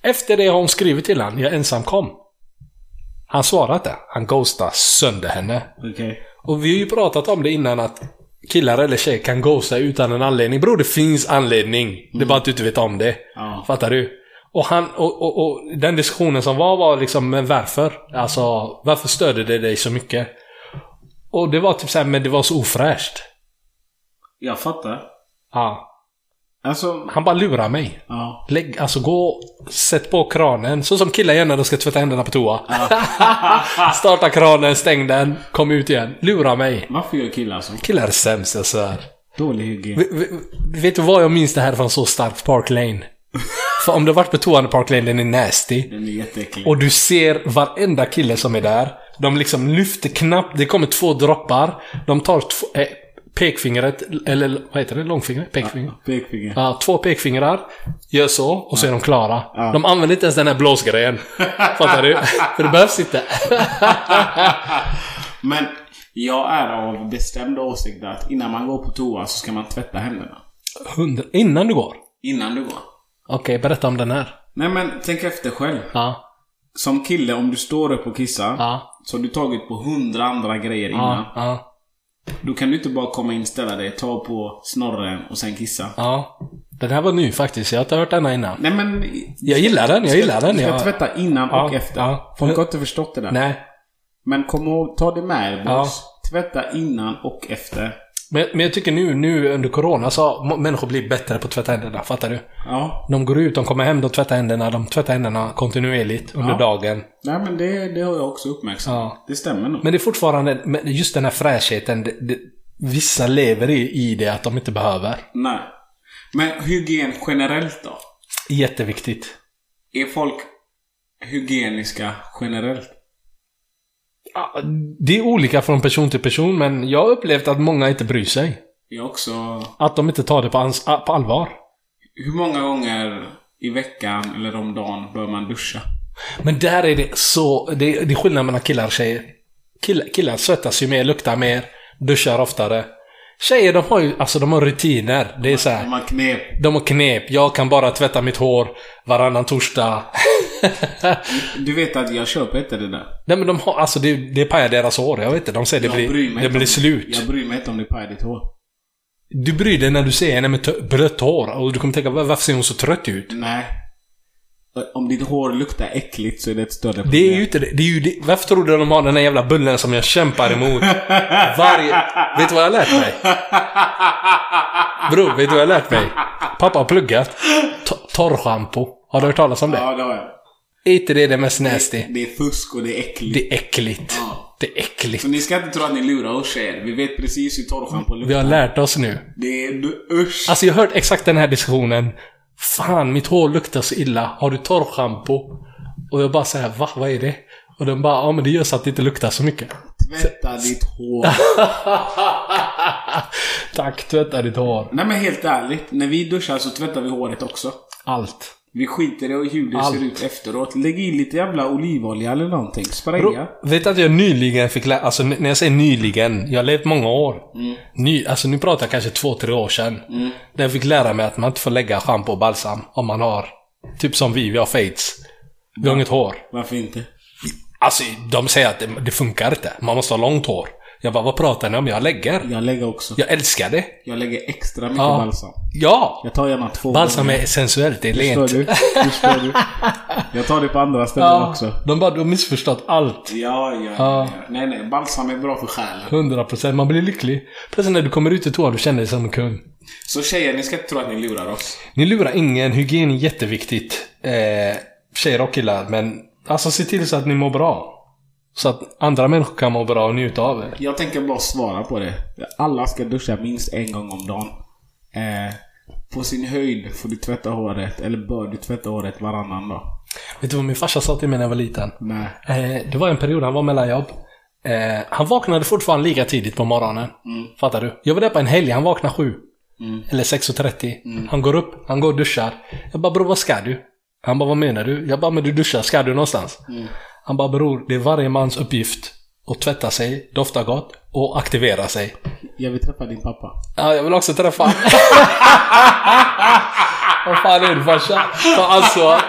Speaker 3: Efter det har hon skrivit till han, jag ensam kom. Han svarar inte. Han ghostar sönder henne.
Speaker 2: Okej.
Speaker 3: Och vi har ju pratat om det innan att killar eller tjejer kan ghosta utan en anledning. Bror, det finns anledning. Det är bara att du inte vet om det.
Speaker 2: Ja.
Speaker 3: Fattar du? Och, han, och, och, och den diskussionen som var var liksom, men varför? Alltså, varför stödde det dig så mycket? Och det var typ såhär, men det var så ofräscht.
Speaker 2: Jag fattar.
Speaker 3: Ja.
Speaker 2: Alltså,
Speaker 3: Han bara lurar mig.
Speaker 2: ja.
Speaker 3: Lägg, alltså gå, sätt på kranen. Så som killar gör när de ska tvätta händerna på toa. [LAUGHS] Starta kranen, stäng den, kom ut igen. Lura mig.
Speaker 2: Varför gör killar så?
Speaker 3: Killar är sämst, jag svär.
Speaker 2: Dålig hygien.
Speaker 3: Vet du vad jag minns det här från så starkt? Park Lane. [LAUGHS] För om du har varit på toan i Park Lane, den är nasty.
Speaker 2: Den är jätteäcklig.
Speaker 3: Och du ser varenda kille som är där. De liksom lyfter knappt, det kommer två droppar. De tar två, eh, pekfingret, eller vad heter det? Långfingret? Pekfinger?
Speaker 2: Pekfinger.
Speaker 3: Ja, två pekfingrar. Gör så och så är de klara.
Speaker 2: Ja.
Speaker 3: De använder inte ens den här blåsgrejen. Fattar du? För det behövs inte. [LAUGHS]
Speaker 2: Men jag är av bestämd åsikt att innan man går på toa så ska man tvätta händerna.
Speaker 3: Hundra, innan du går?
Speaker 2: Innan du går.
Speaker 3: Okej, berätta om den här.
Speaker 2: Nej men tänk efter själv.
Speaker 3: Ja.
Speaker 2: Som kille, om du står upp och kissar.
Speaker 3: Ja.
Speaker 2: Så har du tagit på hundra andra grejer innan.
Speaker 3: Ja. ja.
Speaker 2: Då kan du inte bara komma in, ställa dig, ta på snorren och sen kissa.
Speaker 3: Ja. Den här var ny faktiskt. Jag har inte hört denna innan.
Speaker 2: Nej men...
Speaker 3: Jag gillar den, jag gillar den.
Speaker 2: Du ska
Speaker 3: Jag...
Speaker 2: tvätta innan och
Speaker 3: Ja,
Speaker 2: efter.
Speaker 3: ja.
Speaker 2: Folk har inte förstått det där.
Speaker 3: Nej.
Speaker 2: Men kom ihåg, ta det med er
Speaker 3: Ja.
Speaker 2: boys. Tvätta innan och efter.
Speaker 3: Men, men jag tycker nu, nu under Corona så människor blivit bättre på att tvätta händerna. Fattar du?
Speaker 2: Ja.
Speaker 3: De går ut, de kommer hem, de tvättar händerna. De tvättar händerna kontinuerligt under
Speaker 2: Ja.
Speaker 3: dagen.
Speaker 2: Nej men det, det har jag också uppmärksammat.
Speaker 3: Ja.
Speaker 2: Det stämmer nog.
Speaker 3: Men det är fortfarande, just den här fräschheten. Det, det, vissa lever i, i det att de inte behöver.
Speaker 2: Nej. Men hygien generellt då?
Speaker 3: Jätteviktigt.
Speaker 2: Är folk hygieniska generellt?
Speaker 3: Det är olika från person till person, men jag har upplevt att många inte bryr sig.
Speaker 2: Jag också...
Speaker 3: Att de inte tar det på, ans- på allvar.
Speaker 2: Hur många gånger i veckan eller om dagen bör man duscha?
Speaker 3: Men där är det så... Det, det är skillnad mellan killar och tjejer. Killar, killar svettas ju mer, luktar mer, duschar oftare. Tjejer, de har ju alltså de har rutiner. Det är så här.
Speaker 2: Om man knep.
Speaker 3: De har knep. Jag kan bara tvätta mitt hår varannan torsdag. [LAUGHS]
Speaker 2: Du vet att jag köper inte det där.
Speaker 3: Nej men de har, alltså det, det pajar deras hår. Jag vet inte, de säger det
Speaker 2: Jag
Speaker 3: blir, det blir
Speaker 2: om-
Speaker 3: slut.
Speaker 2: Jag bryr mig inte om det pajar ditt hår.
Speaker 3: Du bryr dig när du ser henne med blött hår och du kommer tänka "Va- varför ser hon så trött ut?
Speaker 2: Nej. Om ditt hår luktar äckligt så är det ett större problem.
Speaker 3: Det är ju inte det. det, är ju det. Varför tror du de har den här jävla bullen som jag kämpar emot? [LAUGHS] Varje... Vet du vad jag har lärt mig? Bror, vet du vad jag har lärt mig? Pappa har pluggat. To- Torrschampo. Har du hört talas om det?
Speaker 2: Ja, det har jag.
Speaker 3: Är inte det det mest nasty?
Speaker 2: Det är fusk och det är äckligt.
Speaker 3: Det är äckligt.
Speaker 2: Ja.
Speaker 3: Det är äckligt.
Speaker 2: Så ni ska inte tro att ni lurar oss tjejer. Vi vet precis hur torrschampo luktar.
Speaker 3: Vi har lärt oss nu.
Speaker 2: Det är usch.
Speaker 3: Alltså jag har hört exakt den här diskussionen. Fan, mitt hår luktar så illa. Har du torrschampo? Och jag bara säger va? Vad är det? Och de bara, ja men det gör så att det inte luktar så mycket.
Speaker 2: Tvätta ditt hår. [LAUGHS]
Speaker 3: Tack, tvätta ditt hår.
Speaker 2: Nej men helt ärligt. När vi duschar så tvättar vi håret också.
Speaker 3: Allt.
Speaker 2: Vi skiter i hur det
Speaker 3: Allt.
Speaker 2: ser ut efteråt. Lägg i lite jävla olivolja eller någonting. Spraya.
Speaker 3: Vet du att jag nyligen fick lära, alltså när jag säger nyligen, jag har levt många år. Ny, alltså nu pratar jag kanske två, tre år sedan. Där jag fick lära mig att man inte får lägga schampo och balsam om man har, typ som vi, vi har fades. Vi har inget hår.
Speaker 2: Varför inte?
Speaker 3: Alltså de säger att det, det funkar inte. Man måste ha långt hår. Jag bara, vad pratar ni om? Jag lägger.
Speaker 2: Jag lägger också.
Speaker 3: Jag älskar det.
Speaker 2: Jag lägger extra mycket
Speaker 3: Ja.
Speaker 2: balsam.
Speaker 3: Ja!
Speaker 2: Jag tar gärna två
Speaker 3: Balsam
Speaker 2: gånger.
Speaker 3: är sensuellt, det är
Speaker 2: Förstår
Speaker 3: lent.
Speaker 2: du? Förstår du? Jag tar det på andra [LAUGHS] ställen
Speaker 3: Ja,
Speaker 2: också.
Speaker 3: de bara, du har missförstått allt.
Speaker 2: Ja, ja, ja. Nej, nej. Balsam är bra för själen.
Speaker 3: 100%, man blir lycklig. Plötsligt när du kommer ut ur toan, du känner dig som en kung.
Speaker 2: Så tjejer, ni ska inte tro att ni lurar oss.
Speaker 3: Ni lurar ingen, hygien är jätteviktigt. Eh, tjejer och killar, men alltså se till så att ni mår bra. Så att andra människor kan må bra och njuta av er.
Speaker 2: Jag tänker bara svara på det. Alla ska duscha minst en gång om dagen. Eh, på sin höjd får du tvätta håret, eller bör du tvätta håret varannan dag.
Speaker 3: Vet du vad min farsa sa till mig när jag var liten?
Speaker 2: Nej.
Speaker 3: Eh, det var en period han var mellan jobb. Eh, han vaknade fortfarande lika tidigt på morgonen. Fattar du? Jag var där på en helg, han vaknade sju. Eller 6.30. Han går upp, han går och duschar. Jag bara bror vad ska du? Han bara vad menar du? Jag bara men du duschar, ska du någonstans? Han bara bror, det är varje mans uppgift att tvätta sig, dofta gott och aktivera sig.
Speaker 2: Jag vill träffa din pappa.
Speaker 3: Ja, jag vill också träffa [LAUGHS] Vad fan är du farsa? Ta ansvar.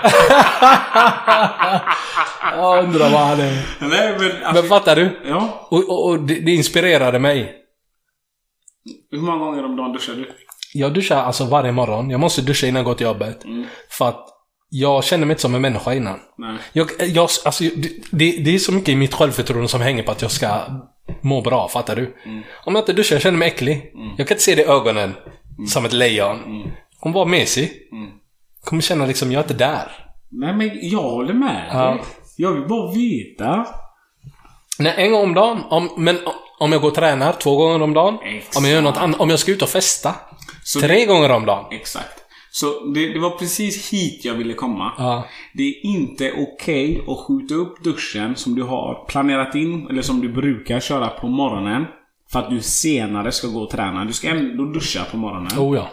Speaker 3: [LAUGHS] Jag undrar vad han är.
Speaker 2: Nej, men
Speaker 3: Men
Speaker 2: alltså,
Speaker 3: fattar du?
Speaker 2: Ja.
Speaker 3: Och, och, och det, det inspirerade mig.
Speaker 2: Hur många gånger om dagen duschar du?
Speaker 3: Jag duschar alltså varje morgon. Jag måste duscha innan jag går till jobbet. För att jag känner mig inte som en människa innan.
Speaker 2: Nej.
Speaker 3: Jag, jag, alltså, det, det, det är så mycket i mitt självförtroende som hänger på att jag ska må bra, fattar du? Om jag inte duschar, jag känner mig äcklig. Jag kan inte se det i ögonen som ett lejon. Jag kommer vara mesig. Jag kommer känna liksom, jag är inte där.
Speaker 2: Nej, men jag håller med
Speaker 3: Ja.
Speaker 2: Jag vill bara veta.
Speaker 3: Nej, en gång om dagen. Om, men om jag går och tränar två gånger om dagen.
Speaker 2: Exakt.
Speaker 3: Om jag gör något annat. Om jag ska ut och festa.
Speaker 2: Så
Speaker 3: tre gånger om dagen.
Speaker 2: Exakt. Så det, det var precis hit jag ville komma.
Speaker 3: Ja.
Speaker 2: Det är inte okej att skjuta upp duschen som du har planerat in, eller som du brukar köra på morgonen. För att du senare ska gå och träna. Du ska ändå duscha på morgonen.
Speaker 3: Oh ja.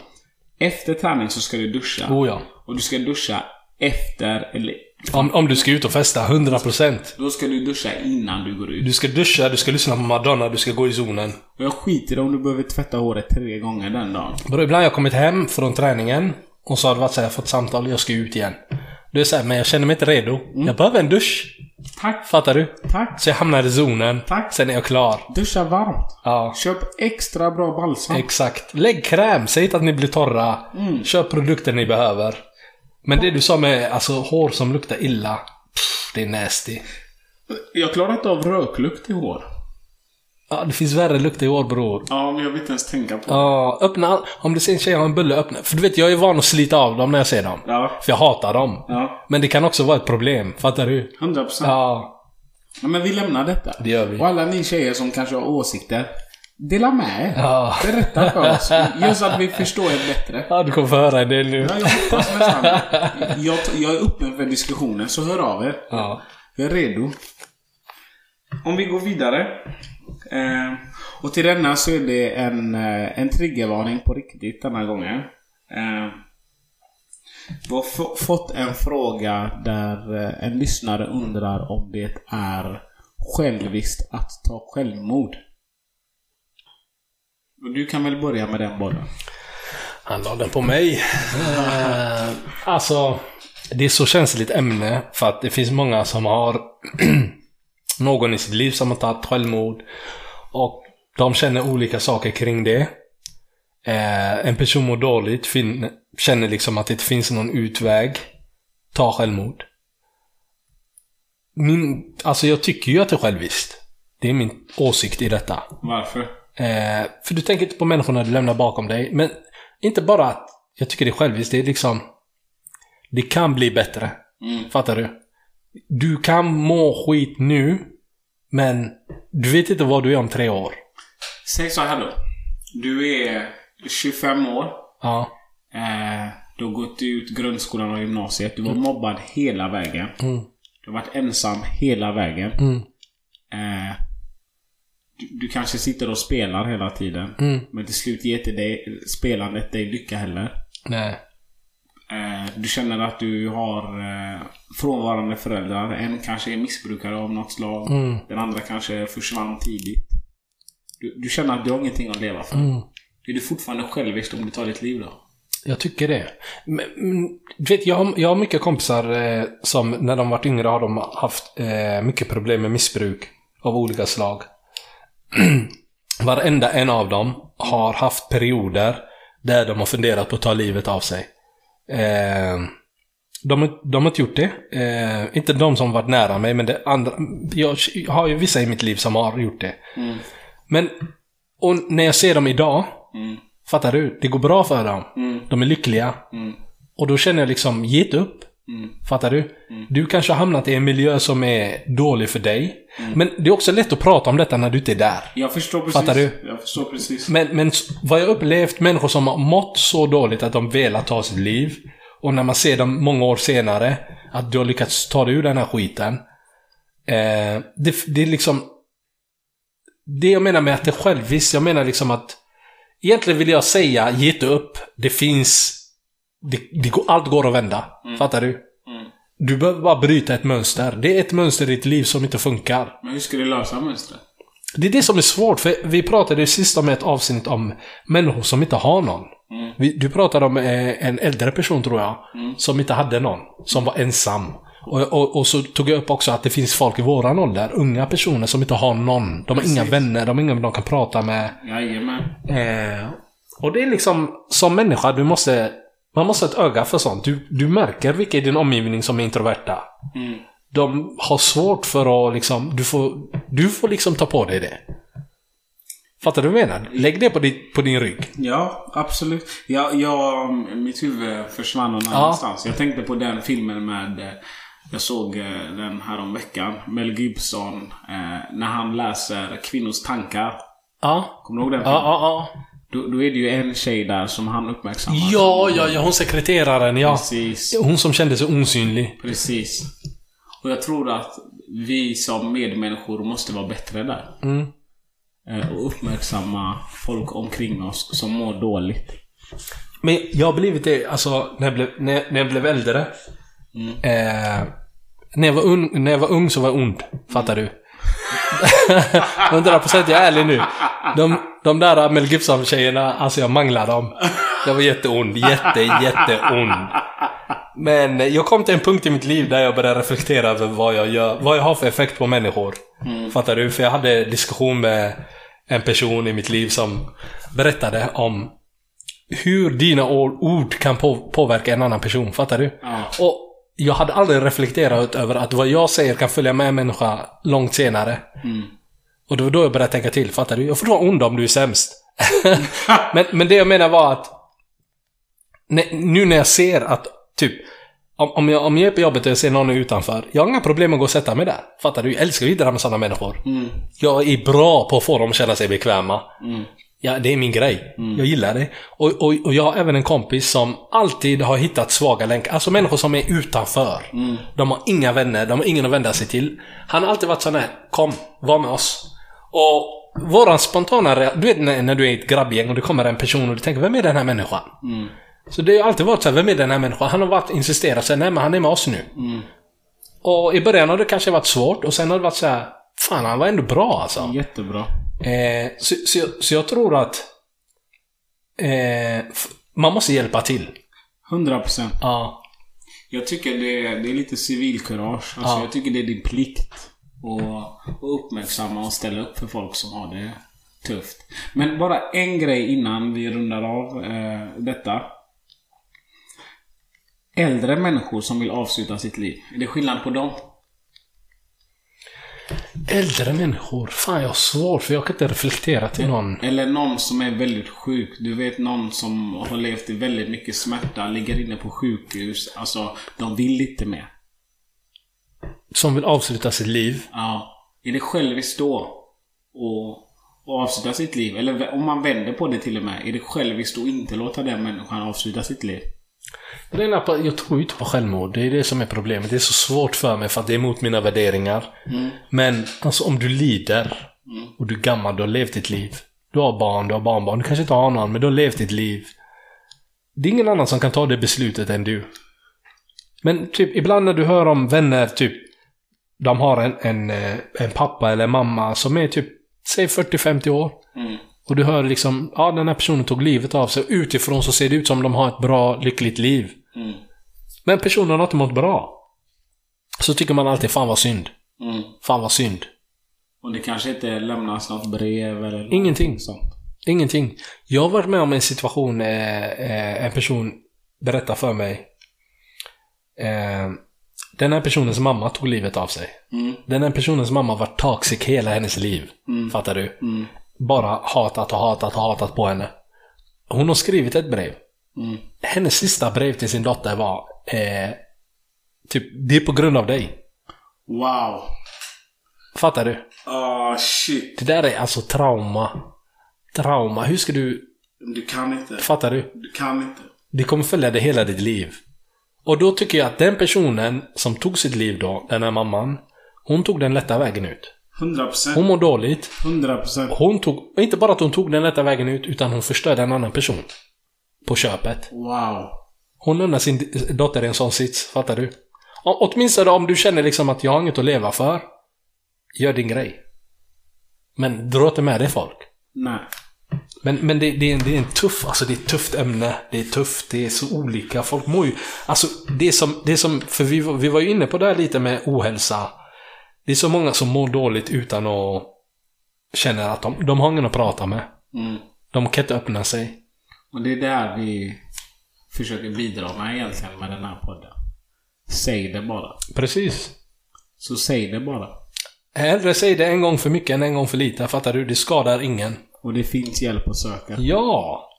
Speaker 2: Efter träning så ska du duscha.
Speaker 3: Oh ja.
Speaker 2: Och du ska duscha efter, eller
Speaker 3: Om, om du ska ut och festa, 100%.
Speaker 2: då ska du duscha innan du går ut.
Speaker 3: Du ska duscha, du ska lyssna på Madonna, du ska gå i zonen.
Speaker 2: Jag skiter om du behöver tvätta håret tre gånger den dagen.
Speaker 3: Bro, ibland har jag kommit hem från träningen och så har det varit så här, jag fått samtal, jag ska ut igen. Det är så här, men jag känner mig inte redo. Jag behöver en dusch.
Speaker 2: Tack.
Speaker 3: Fattar du?
Speaker 2: Tack.
Speaker 3: Så jag hamnar i zonen.
Speaker 2: Tack.
Speaker 3: Sen är jag klar.
Speaker 2: Duscha varmt.
Speaker 3: Ja.
Speaker 2: Köp extra bra balsam.
Speaker 3: Exakt. Lägg kräm. Säg inte att ni blir torra. Köp produkter ni behöver. Men det du sa med alltså, hår som luktar illa. Pff, det är nasty.
Speaker 2: Jag klarar inte av röklukt i hår.
Speaker 3: Ja, det finns värre lukt i hår bror.
Speaker 2: Ja, men jag vill inte ens tänka på det.
Speaker 3: Ja, öppna. Om du ser en tjej ha en bulle, öppna. För du vet, jag är van att slita av dem när jag ser dem.
Speaker 2: Ja.
Speaker 3: För jag hatar dem.
Speaker 2: Ja,
Speaker 3: Men det kan också vara ett problem. Fattar du?
Speaker 2: 100 procent.
Speaker 3: Ja,
Speaker 2: Ja, men vi lämnar detta.
Speaker 3: det gör vi.
Speaker 2: Och alla ni tjejer som kanske har åsikter. Dela med er.
Speaker 3: Ja.
Speaker 2: Berätta för oss. Gör så att vi förstår er bättre.
Speaker 3: Ja, du kommer få höra en del nu.
Speaker 2: Ja, jag hoppas nästan jag, jag är öppen för diskussioner, så hör av er.
Speaker 3: Ja.
Speaker 2: Jag är redo. Om vi går vidare. Eh, och till denna så är det en, eh, en triggervarning på riktigt denna gången. Eh, vi har fått en fråga där eh, en lyssnare undrar om det är själviskt att ta självmord. Du kan väl börja med den bollen?
Speaker 3: Han la den på mig. Eh, alltså, det är så känsligt ämne för att det finns många som har [CLEARS THROAT] någon i sitt liv som har tagit självmord. Och de känner olika saker kring det. Eh, en person mår dåligt, fin- känner liksom att det inte finns någon utväg. Ta självmord. Min, alltså jag tycker ju att det är själviskt. Det är min åsikt i detta.
Speaker 2: Varför?
Speaker 3: Eh, för du tänker inte på människorna du lämnar bakom dig. Men inte bara att jag tycker det är själviskt. Det är liksom... Det kan bli bättre. Fattar du? Du kan må skit nu. Men du vet inte vad du är om tre år.
Speaker 2: Säg så här då. Du är 25 år.
Speaker 3: Ja.
Speaker 2: Eh, du har gått ut grundskolan och gymnasiet. Du var mobbad hela vägen.
Speaker 3: Mm.
Speaker 2: Du har varit ensam hela vägen.
Speaker 3: Mm.
Speaker 2: Eh, du, du kanske sitter och spelar hela tiden.
Speaker 3: Mm.
Speaker 2: Men till slut ger inte dig, spelandet dig lycka heller.
Speaker 3: Nej.
Speaker 2: Eh, du känner att du har eh, frånvarande föräldrar. En kanske är missbrukare av något slag.
Speaker 3: Mm.
Speaker 2: Den andra kanske försvann tidigt. Du, du känner att du har ingenting att leva för.
Speaker 3: Mm.
Speaker 2: Är du fortfarande självisk om du tar ditt liv då?
Speaker 3: Jag tycker det. Men, men, du vet, jag, har, jag har mycket kompisar eh, som när de varit yngre har de haft eh, mycket problem med missbruk av olika slag. [CLEARS THROAT] Varenda en av dem har haft perioder där de har funderat på att ta livet av sig. Eh, de, de har inte gjort det. Eh, inte de som varit nära mig, men det andra. Jag har ju vissa i mitt liv som har gjort det. Men och när jag ser dem idag, fattar du? Det går bra för dem. De är lyckliga. Och då känner jag liksom, ge inte upp. Fattar du? Du kanske har hamnat i en miljö som är dålig för dig. Men det är också lätt att prata om detta när du inte är där.
Speaker 2: Jag förstår precis.
Speaker 3: Fattar du?
Speaker 2: Jag förstår precis.
Speaker 3: Men, men vad jag upplevt, människor som har mått så dåligt att de velat ta sitt liv. Och när man ser dem många år senare, att du har lyckats ta dig ur den här skiten. Eh, det, det är liksom... Det jag menar med att det är själviskt, jag menar liksom att... Egentligen vill jag säga, ge inte upp. Det finns... Det, det allt går att vända. Fattar du? Du behöver bara bryta ett mönster. Det är ett mönster i ditt liv som inte funkar.
Speaker 2: Men hur ska du lösa mönstret?
Speaker 3: Det är det som är svårt, för vi pratade ju sist om ett avsnitt om människor som inte har någon. Vi, du pratade om eh, en äldre person tror jag, som inte hade någon. Som var ensam. Och, och, och så tog jag upp också att det finns folk i våran ålder, unga personer som inte har någon. De har inga
Speaker 2: Precis.
Speaker 3: vänner, de har ingen de kan prata med.
Speaker 2: Jajamän.
Speaker 3: Eh, och det är liksom, som människa, du måste... Man måste ha ett öga för sånt. Du, du märker vilka i din omgivning som är introverta. De har svårt för att liksom... Du får, du får liksom ta på dig det. Fattar du vad jag menar? Lägg det på din, på din rygg.
Speaker 2: Ja, absolut. Jag, jag, mitt huvud försvann någon
Speaker 3: Ja.
Speaker 2: annanstans. Jag tänkte på den filmen med... eh, Jag såg eh, den här om veckan. Mel Gibson. Eh, när han läser kvinnors tankar.
Speaker 3: Ja.
Speaker 2: Kommer du ihåg den
Speaker 3: Ja,
Speaker 2: filmen?
Speaker 3: ja, ja.
Speaker 2: Då, då är det ju en tjej där som han uppmärksammar.
Speaker 3: Ja, ja, ja, hon sekreteraren, ja.
Speaker 2: Precis.
Speaker 3: Hon som kände sig osynlig.
Speaker 2: Precis. Och jag tror att vi som medmänniskor måste vara bättre där.
Speaker 3: Mm.
Speaker 2: Eh, Och uppmärksamma folk omkring oss som mår dåligt.
Speaker 3: Men jag har blivit det, alltså när jag blev, när, när jag blev äldre. Eh, när, jag var ung, när jag var ung så var jag ond. Fattar du? [LAUGHS] 100% jag är ärlig nu. De, de där Mel Gibson-tjejerna, alltså jag manglade dem. Jag var jätteond. Jätte, jätteond. Men jag kom till en punkt i mitt liv där jag började reflektera över vad jag gör, vad jag har för effekt på människor. Fattar du? För jag hade diskussion med en person i mitt liv som berättade om hur dina ord kan på, påverka en annan person. Fattar du?
Speaker 2: Ja.
Speaker 3: Och jag hade aldrig reflekterat över att vad jag säger kan följa med en människa långt senare. Och det var då jag började tänka till. Fattar du? Jag får vara ond om du är sämst. [LAUGHS] men, men det jag menar var att nu när jag ser att, typ, om, om, jag, om jag är på jobbet och jag ser någon utanför, jag har inga problem att gå och sätta mig där. Fattar du? Jag älskar ju det där med sådana människor. Jag är bra på att få dem att känna sig bekväma. Ja, det är min grej. Jag gillar det. Och, och, och jag har även en kompis som alltid har hittat svaga länkar. Alltså människor som är utanför. De har inga vänner, de har ingen att vända sig till. Han har alltid varit sån här, kom, var med oss. Och våran spontana rea- Du vet när, när du är i ett grabbgäng och det kommer en person och du tänker, vem är den här människan? Så det har alltid varit så här, vem är den här människan? Han har varit insisterat nej men han är med oss nu. Och i början har det kanske varit svårt och sen har det varit så här, fan han var ändå bra alltså.
Speaker 2: Jättebra.
Speaker 3: Eh, så, så, jag, så jag tror att eh, man måste hjälpa till.
Speaker 2: 100 procent.
Speaker 3: Ja.
Speaker 2: Jag tycker det, det är lite civilkurage. Alltså
Speaker 3: Ja.
Speaker 2: Jag tycker det är din plikt att uppmärksamma och ställa upp för folk som har det tufft. Men bara en grej innan vi rundar av eh, detta. Äldre människor som vill avsluta sitt liv. Är det skillnad på dem?
Speaker 3: Äldre människor, fan jag har svårt för jag kan inte reflektera till någon.
Speaker 2: Eller någon som är väldigt sjuk. Du vet någon som har levt i väldigt mycket smärta, ligger inne på sjukhus. Alltså, de vill inte mer.
Speaker 3: Som vill avsluta sitt liv.
Speaker 2: Ja. Är det själviskt då? Och, och avsluta sitt liv? Eller om man vänder på det till och med. Är det själviskt att inte låta den människan avsluta sitt liv?
Speaker 3: Jag tror inte på självmord. Det är det som är problemet. Det är så svårt för mig för att det är emot mina värderingar. Men alltså om du lider och du är gammal, du har levt ditt liv. Du har barn, du har barnbarn. Du kanske inte har någon, men du har levt ditt liv. Det är ingen annan som kan ta det beslutet än du. Men typ ibland när du hör om vänner, typ de har en, en, eh, en pappa eller mamma som är typ, säg 40-50 år. Och du hör liksom, ja den här personen tog livet av sig. Utifrån så ser det ut som de har ett bra, lyckligt liv. Men personen har inte mått bra. Så tycker man alltid, fan vad synd.
Speaker 2: Mm.
Speaker 3: Fan vad synd.
Speaker 2: Och det kanske inte lämnas något brev eller
Speaker 3: Ingenting.
Speaker 2: sånt.
Speaker 3: Ingenting. Jag har varit med om en situation, eh, eh, en person berättar för mig. Eh, den här personens mamma tog livet av sig. Den här personens mamma var toxic hela hennes liv. Fattar du? Bara hatat och hatat och hatat på henne. Hon har skrivit ett brev. Hennes sista brev till sin dotter var eh, Typ, det är på grund av dig.
Speaker 2: Wow.
Speaker 3: Fattar du?
Speaker 2: Ah shit.
Speaker 3: Det där är alltså trauma. Trauma. Hur ska du...
Speaker 2: Du kan inte.
Speaker 3: Fattar du?
Speaker 2: Du kan inte.
Speaker 3: Det kommer följa dig hela ditt liv. Och då tycker jag att den personen som tog sitt liv då, den här mamman, hon tog den lätta vägen ut.
Speaker 2: 100 procent.
Speaker 3: Hon mår dåligt.
Speaker 2: 100 procent.
Speaker 3: Hon tog, inte bara att hon tog den lätta vägen ut, utan hon förstörde en annan person. På köpet.
Speaker 2: Wow.
Speaker 3: Hon lämnar sin dotter i en sån sits, fattar du? Å- Åtminstone om du känner liksom att jag har inget att leva för. Gör din grej. Men dra inte med dig folk.
Speaker 2: Nej.
Speaker 3: Men, men det, det, är, det är en tuff, alltså det är ett tufft ämne. Det är tufft, det är så olika. Folk mår ju... Alltså det som, det som för vi, vi var ju inne på det här lite med ohälsa. Det är så många som mår dåligt utan att känna att de, de har ingen att prata med.
Speaker 2: Mm.
Speaker 3: De kan inte öppna sig.
Speaker 2: Och det är där vi försöker bidra med egentligen med den här podden. Säg det bara.
Speaker 3: Precis.
Speaker 2: Så säg det bara.
Speaker 3: Hellre säg det en gång för mycket än en gång för lite. Fattar du? Det skadar ingen.
Speaker 2: Och det finns hjälp att söka.
Speaker 3: Ja!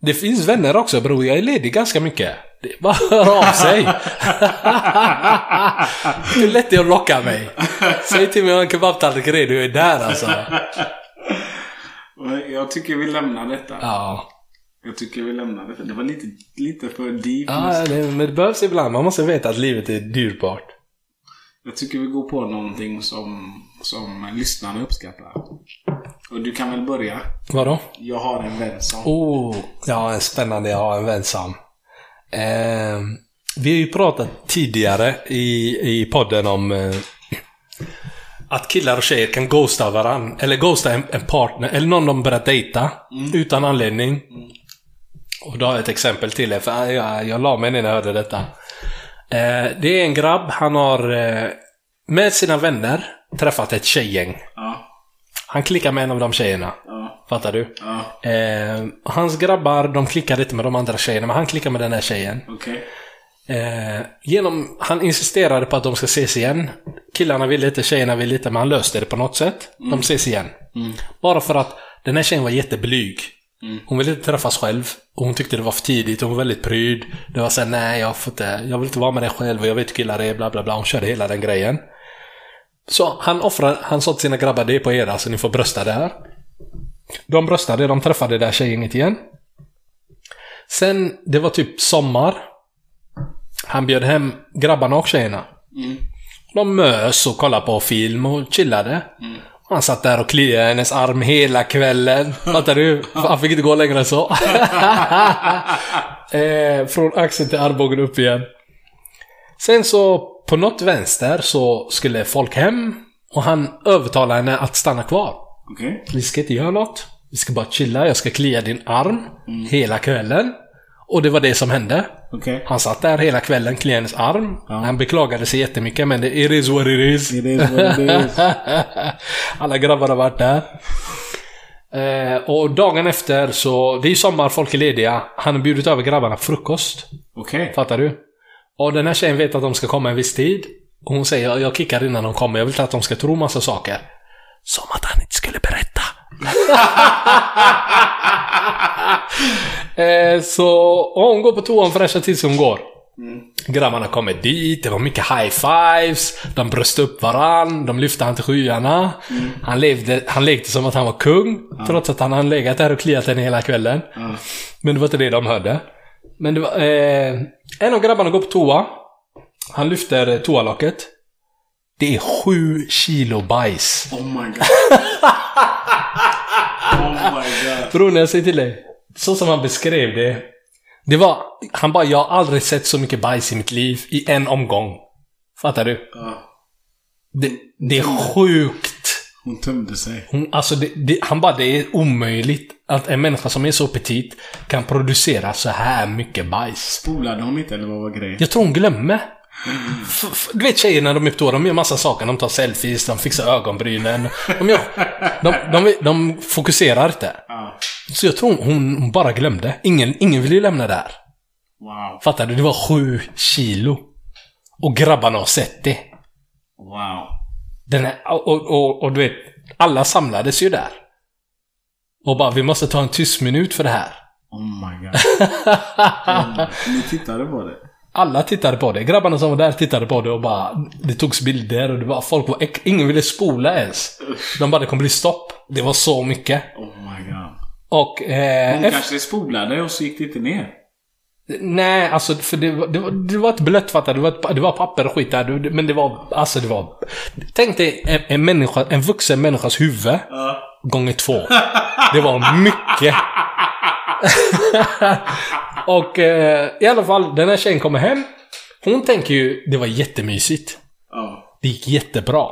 Speaker 3: Det finns vänner också bror. Jag är ledig ganska mycket. Det [LAUGHS] bara höra av sig. Hur lätt det är att locka mig. Säg till mig om en kebabtallrik är redo. Jag är där alltså.
Speaker 2: Jag tycker vi lämnar detta.
Speaker 3: Ja.
Speaker 2: Jag tycker vi lämnar detta. Det var lite, lite för deep.
Speaker 3: ja det, men det behövs ibland. Man måste veta att livet är dyrbart.
Speaker 2: Jag tycker vi går på någonting som, som lyssnarna uppskattar. Och du kan väl börja?
Speaker 3: Vadå?
Speaker 2: Jag har en vän som...
Speaker 3: Oh, ja, en spännande. Jag har en vän som. Eh, vi har ju pratat tidigare i, i podden om eh, att killar och tjejer kan ghosta varann. Eller ghosta en, en partner, eller någon de börjar dejta utan anledning. Och då har jag ett exempel till er, för jag, jag la mig när jag hörde detta. Eh, det är en grabb, han har eh, med sina vänner träffat ett tjejgäng.
Speaker 2: Ja.
Speaker 3: Han klickar med en av de tjejerna.
Speaker 2: Ja.
Speaker 3: Fattar du?
Speaker 2: Ja.
Speaker 3: Eh, hans grabbar, de klickar inte med de andra tjejerna, men han klickar med den här tjejen.
Speaker 2: Okej.
Speaker 3: Eh, genom, han insisterade på att de ska ses igen. Killarna vill lite, tjejerna vill lite, men han löste det på något sätt. De ses igen. Bara för att den här tjejen var jätteblyg. Hon ville inte träffas själv. Och hon tyckte det var för tidigt. Hon var väldigt pryd. Det var såhär, nej jag får inte, jag vill inte vara med dig själv och jag vet hur killar är, bla bla bla. Hon körde hela den grejen. Så han offrade, han sa till sina grabbar, det är på er alltså, ni får brösta det här. De bröstade, de träffade det där tjejgänget igen. Sen, det var typ sommar. Han bjöd hem grabbarna och tjejerna. De mös och kollade på film och chillade. Han satt där och kliade hennes arm hela kvällen. [LAUGHS] Fattar du? Han fick inte gå längre än så. [LAUGHS] eh, från axeln till armbågen upp igen. Sen så, på något vänster så skulle folk hem. Och han övertalade henne att stanna kvar.
Speaker 2: Okej.
Speaker 3: Vi ska inte göra något. Vi ska bara chilla. Jag ska klia din arm hela kvällen. Och det var det som hände.
Speaker 2: Okej.
Speaker 3: Han satt där hela kvällen, kliade hennes arm. Han beklagade sig jättemycket, men det it is what it is.
Speaker 2: It is what it is.
Speaker 3: Alla grabbar har varit där. Eh, och dagen efter så, det är sommar, folk är lediga. Han har bjudit över grabbarna frukost.
Speaker 2: Okej.
Speaker 3: Fattar du? Och den här tjejen vet att de ska komma en viss tid. Och hon säger jag kickar innan de kommer, jag vill inte att de ska tro massa saker. Som att han inte skulle berätta. [LAUGHS] eh, så hon går på toan och fräschar till sig hon går. Grabbarna kommer dit, det var mycket high fives, de bröste upp varann, de lyfte han till skyarna. Han, levde, han lekte som att han var kung, trots att han hade legat där och kliat henne hela kvällen. Men det var inte det de hörde. Men det var, eh, en av grabbarna går på toa. Han lyfter toalocket. Det är sju kilo bajs.
Speaker 2: Oh my god. [LAUGHS] oh my god.
Speaker 3: Bror, när jag säger till dig. Så som han beskrev det. Det var, han bara, jag har aldrig sett så mycket bajs i mitt liv i en omgång. Fattar du?
Speaker 2: Ja.
Speaker 3: Det, det är sjukt.
Speaker 2: Hon tömde sig.
Speaker 3: Hon, alltså det, det, han bara, det är omöjligt att en människa som är så petit kan producera så här mycket bajs.
Speaker 2: Spolade hon inte eller vad var grejen?
Speaker 3: Jag tror hon glömmer. Du vet tjejer när de är toa, de gör massa saker. De tar selfies, de fixar ögonbrynen. De, gör, de, de, de fokuserar inte. Så jag tror hon, hon bara glömde. Ingen, ingen ville ju lämna där.
Speaker 2: Wow.
Speaker 3: Fattar du? Det var sju kilo. Och grabbarna har sett det.
Speaker 2: Wow.
Speaker 3: Den här, och, och, och, och du vet, alla samlades ju där. Och bara, vi måste ta en tyst minut för det här.
Speaker 2: Oh my god. [LAUGHS] Ni tittade på det?
Speaker 3: Alla tittade på det. Grabbarna som var där tittade på det och bara... Det togs bilder och det var, folk var... äck- Ingen ville spola ens. De bara, det kommer bli stopp. Det var så mycket.
Speaker 2: Oh my god.
Speaker 3: Och... Eh,
Speaker 2: Hon kanske spolade och så gick det inte ner.
Speaker 3: Nej, alltså för det var, det var, det var ett blött fattar du? det var, ett, det var papper och skit där. Men det var... Alltså det var... Tänk dig en, en människa, en vuxen människas huvud. Gånger två. [LAUGHS] Det var mycket. [LAUGHS] och eh, i alla fall, den här tjejen kommer hem. Hon tänker ju, det var jättemysigt.
Speaker 2: Ja.
Speaker 3: Det gick jättebra.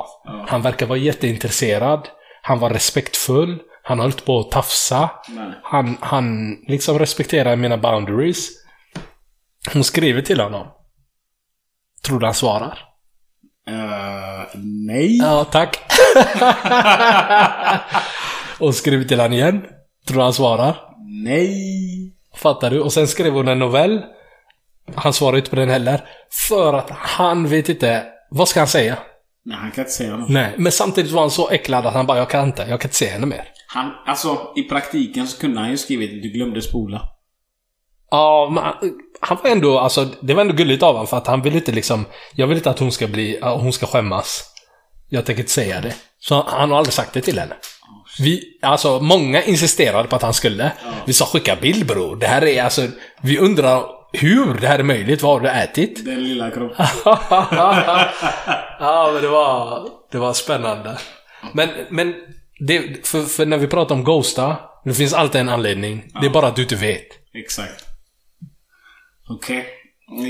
Speaker 3: Han verkar vara jätteintresserad. Han var respektfull. Han höll inte på att tafsa.
Speaker 2: Nej.
Speaker 3: Han, han liksom respekterar mina boundaries. Hon skriver till honom. Tror du han svarar?
Speaker 2: Eh, nej.
Speaker 3: Ja, tack. [LAUGHS] och skriver till honom igen. Tror du han svarar?
Speaker 2: Nej.
Speaker 3: Fattar du? Och sen skrev hon en novell. Han svarar inte på den heller. För att han vet inte... Vad ska han säga?
Speaker 2: Nej, han kan inte säga något.
Speaker 3: Nej, men samtidigt var han så äcklad att han bara, jag kan inte. Jag kan inte se henne mer.
Speaker 2: Han, alltså, i praktiken så kunde han ju skrivit du glömde spola.
Speaker 3: Ja, men han- var ändå, alltså, det var ändå gulligt av honom för att han vill inte liksom, jag vill inte att hon ska bli, hon ska skämmas. Jag tänker inte säga det. Så han har aldrig sagt det till henne. Vi, alltså många insisterade på att han skulle. Vi sa skicka bild bror. Det här är alltså, vi undrar hur det här är möjligt. Vad har du ätit?
Speaker 2: Den lilla kroppen. [LAUGHS]
Speaker 3: ja, men det var, det var spännande. Men, men det, för, för när vi pratar om Ghosta, det finns alltid en anledning. Det är bara att du inte vet.
Speaker 2: Exakt. Okej.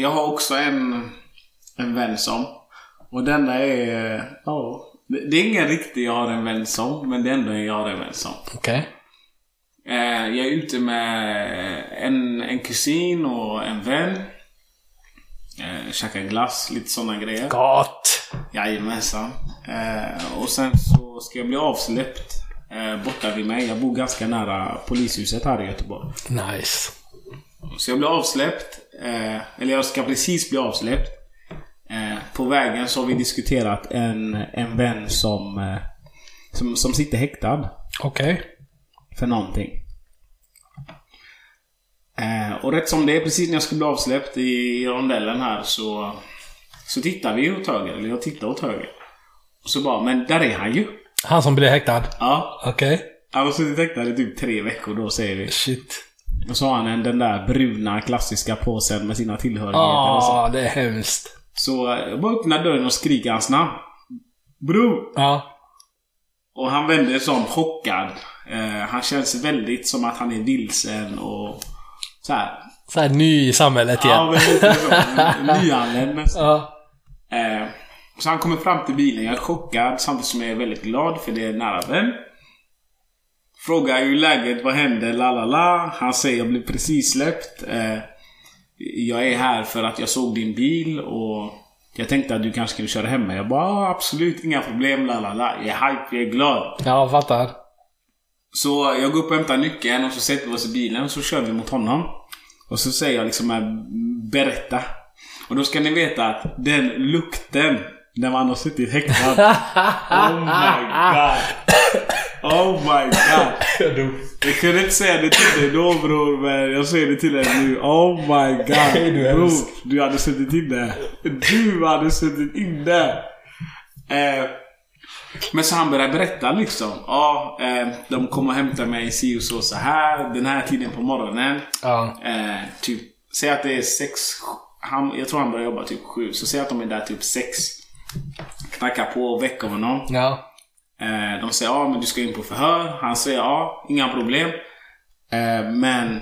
Speaker 2: Jag har också en, en vän som. Och denna är... Ja. det- är ingen riktig jag har en vän som, men det är ändå en jag har en vän som.
Speaker 3: Okej?
Speaker 2: Eh, jag är ute med en, en kusin och en vän. Eh, käka glass, lite sådana grejer.
Speaker 3: Gott!
Speaker 2: Jajamensan. Eh, och sen så ska jag bli avsläppt eh, borta vid mig. Jag bor ganska nära polishuset här i Göteborg.
Speaker 3: Nice.
Speaker 2: Så jag blir avsläppt. Eh, eller jag ska precis bli avsläppt. Eh, på vägen så har vi diskuterat en, en vän som, eh, som, som sitter häktad
Speaker 3: Okej.
Speaker 2: för någonting. Och rätt som det är, precis när jag ska bli avsläppt i rondellen här så, så tittar vi åt höger. Eller jag tittar åt höger. Och så bara, men där är han ju.
Speaker 3: Han som blev häktad?
Speaker 2: Ja.
Speaker 3: Okej.
Speaker 2: Han har suttit häktad i typ tre veckor då säger vi.
Speaker 3: Shit.
Speaker 2: Och så har han en, den där bruna klassiska påsen med sina tillhörigheter.
Speaker 3: Ah, det är hemskt.
Speaker 2: Så eh, jag bara öppnar dörren och skriker hans namn. Bro!
Speaker 3: Ja.
Speaker 2: Och han vänder sig om chockad. Eh, han känns väldigt som att han är vilsen och så här.
Speaker 3: Så här ny i samhället igen.
Speaker 2: Ja, men lite så. [LAUGHS] Nyanländ nästan.
Speaker 3: Ja.
Speaker 2: Eh, så han kommer fram till bilen. Jag är chockad samtidigt som jag är väldigt glad för det är nära vän. Frågar hur läget, vad händer, la la la. Han säger jag blev precis släppt. Eh, jag är här för att jag såg din bil och jag tänkte att du kanske skulle köra hem mig. Jag bara absolut inga problem, la la la. Jag är hype, jag är glad.
Speaker 3: Ja, fattar.
Speaker 2: Så jag går upp och hämtar nyckeln och så sätter vi oss i bilen och så kör vi mot honom. Och så säger jag liksom eh, berätta. Och då ska ni veta att den lukten när man har suttit häktad. Oh my god. Oh my god. [LAUGHS] Jag kunde inte säga det till dig då bror men jag säger det till dig nu. Oh my god. [LAUGHS]
Speaker 3: Du
Speaker 2: Bror, du hade suttit inne. Du hade suttit inne. Eh, men så han börjar berätta liksom. Ja, eh, de kommer och hämtar mig si och så så här. Den här tiden på morgonen.
Speaker 3: Ja.
Speaker 2: Eh, typ, säg att det är sex. Han, jag tror han börjar jobba typ sju. Så säg att de är där typ sex. Knackar på och väcker honom.
Speaker 3: Ja.
Speaker 2: Eh, de säger ja, men du ska in på förhör. Han säger ja, inga problem. Eh, men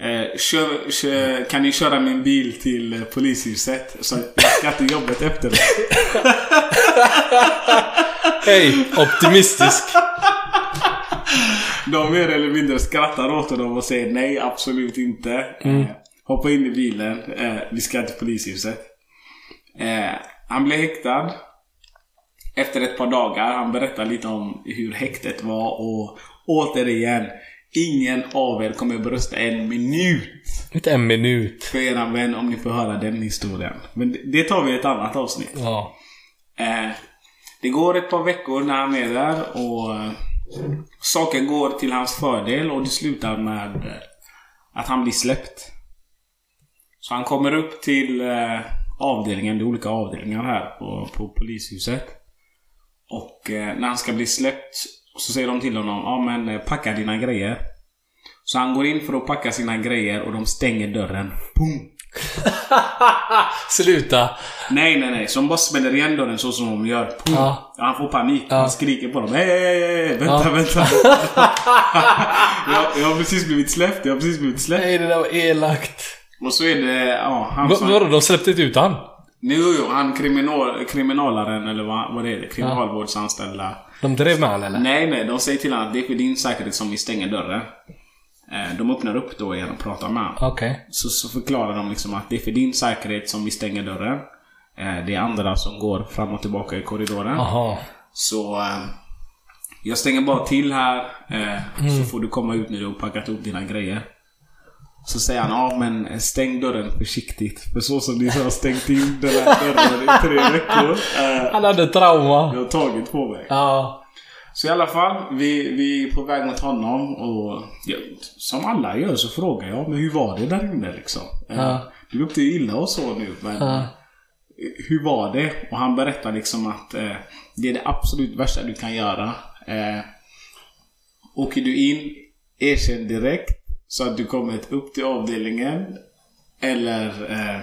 Speaker 2: eh, kör, kör, kan ni köra min bil till polishuset? Så jag ska till jobbet efter det. [LAUGHS]
Speaker 3: Hej, optimistisk.
Speaker 2: De mer eller mindre skrattar åt honom och säger nej, absolut inte. Eh, hoppa in i bilen. Vi ska till polishuset. Han blev häktad. Efter ett par dagar. Han berättar lite om hur häktet var och återigen. Ingen av er kommer brösta en minut
Speaker 3: Inte en minut.
Speaker 2: för eran vän om ni får höra den historien. Men det- tar vi i ett annat avsnitt.
Speaker 3: Ja.
Speaker 2: Eh, det går ett par veckor när han är där och eh, saken går till hans fördel och det slutar med eh, att han blir släppt. Så han kommer upp till eh, avdelningen, det är olika avdelningar här på, på polishuset. Och eh, när han ska bli släppt så säger de till honom ja men eh, packa dina grejer. Så han går in för att packa sina grejer och de stänger dörren. Pum! [LAUGHS]
Speaker 3: Sluta.
Speaker 2: Nej, nej, nej. Så de bara smäller igen dörren så som de gör.
Speaker 3: Ja.
Speaker 2: Han får panik.
Speaker 3: Ja.
Speaker 2: Han skriker på dem. Hej, hej, hej. Vänta,
Speaker 3: Ja.
Speaker 2: vänta. [LAUGHS] [LAUGHS] jag, jag har precis blivit släppt. Jag har precis blivit släppt.
Speaker 3: Nej, det där var elakt.
Speaker 2: Och så är det... Ja, han som...
Speaker 3: Vadå, de släppte inte ut han?
Speaker 2: Nu, jo, han kriminal, kriminalaren eller vad, vad det är. Kriminalvårdsanställda.
Speaker 3: De drev med han eller?
Speaker 2: Nej, nej. De säger till honom att det är för din säkerhet som vi stänger dörren. Eh, De öppnar upp då igen och pratar med honom.
Speaker 3: Okej.
Speaker 2: Så, så förklarar de liksom att det är för din säkerhet som vi stänger dörren. Eh, Det är andra som går fram och tillbaka i korridoren.
Speaker 3: Jaha.
Speaker 2: Så eh, jag stänger bara till här. Så får du komma ut när du har packat upp dina grejer. Så säger han, ja men stäng dörren försiktigt. För så som ni har stängt in den här dörren i tre veckor. Eh,
Speaker 3: Han hade trauma.
Speaker 2: jag har tagit på mig.
Speaker 3: Ja.
Speaker 2: Så i alla fall, vi, vi är på väg mot honom och ja, som alla gör så frågar jag, men hur var det där inne liksom? Eh,
Speaker 3: Ja.
Speaker 2: Du luktar ju illa och så nu, men
Speaker 3: Ja.
Speaker 2: hur var det? Och han berättar liksom att eh, det är det absolut värsta du kan göra. Eh, åker du in, erkänn direkt så att du kommer upp till avdelningen. Eller eh,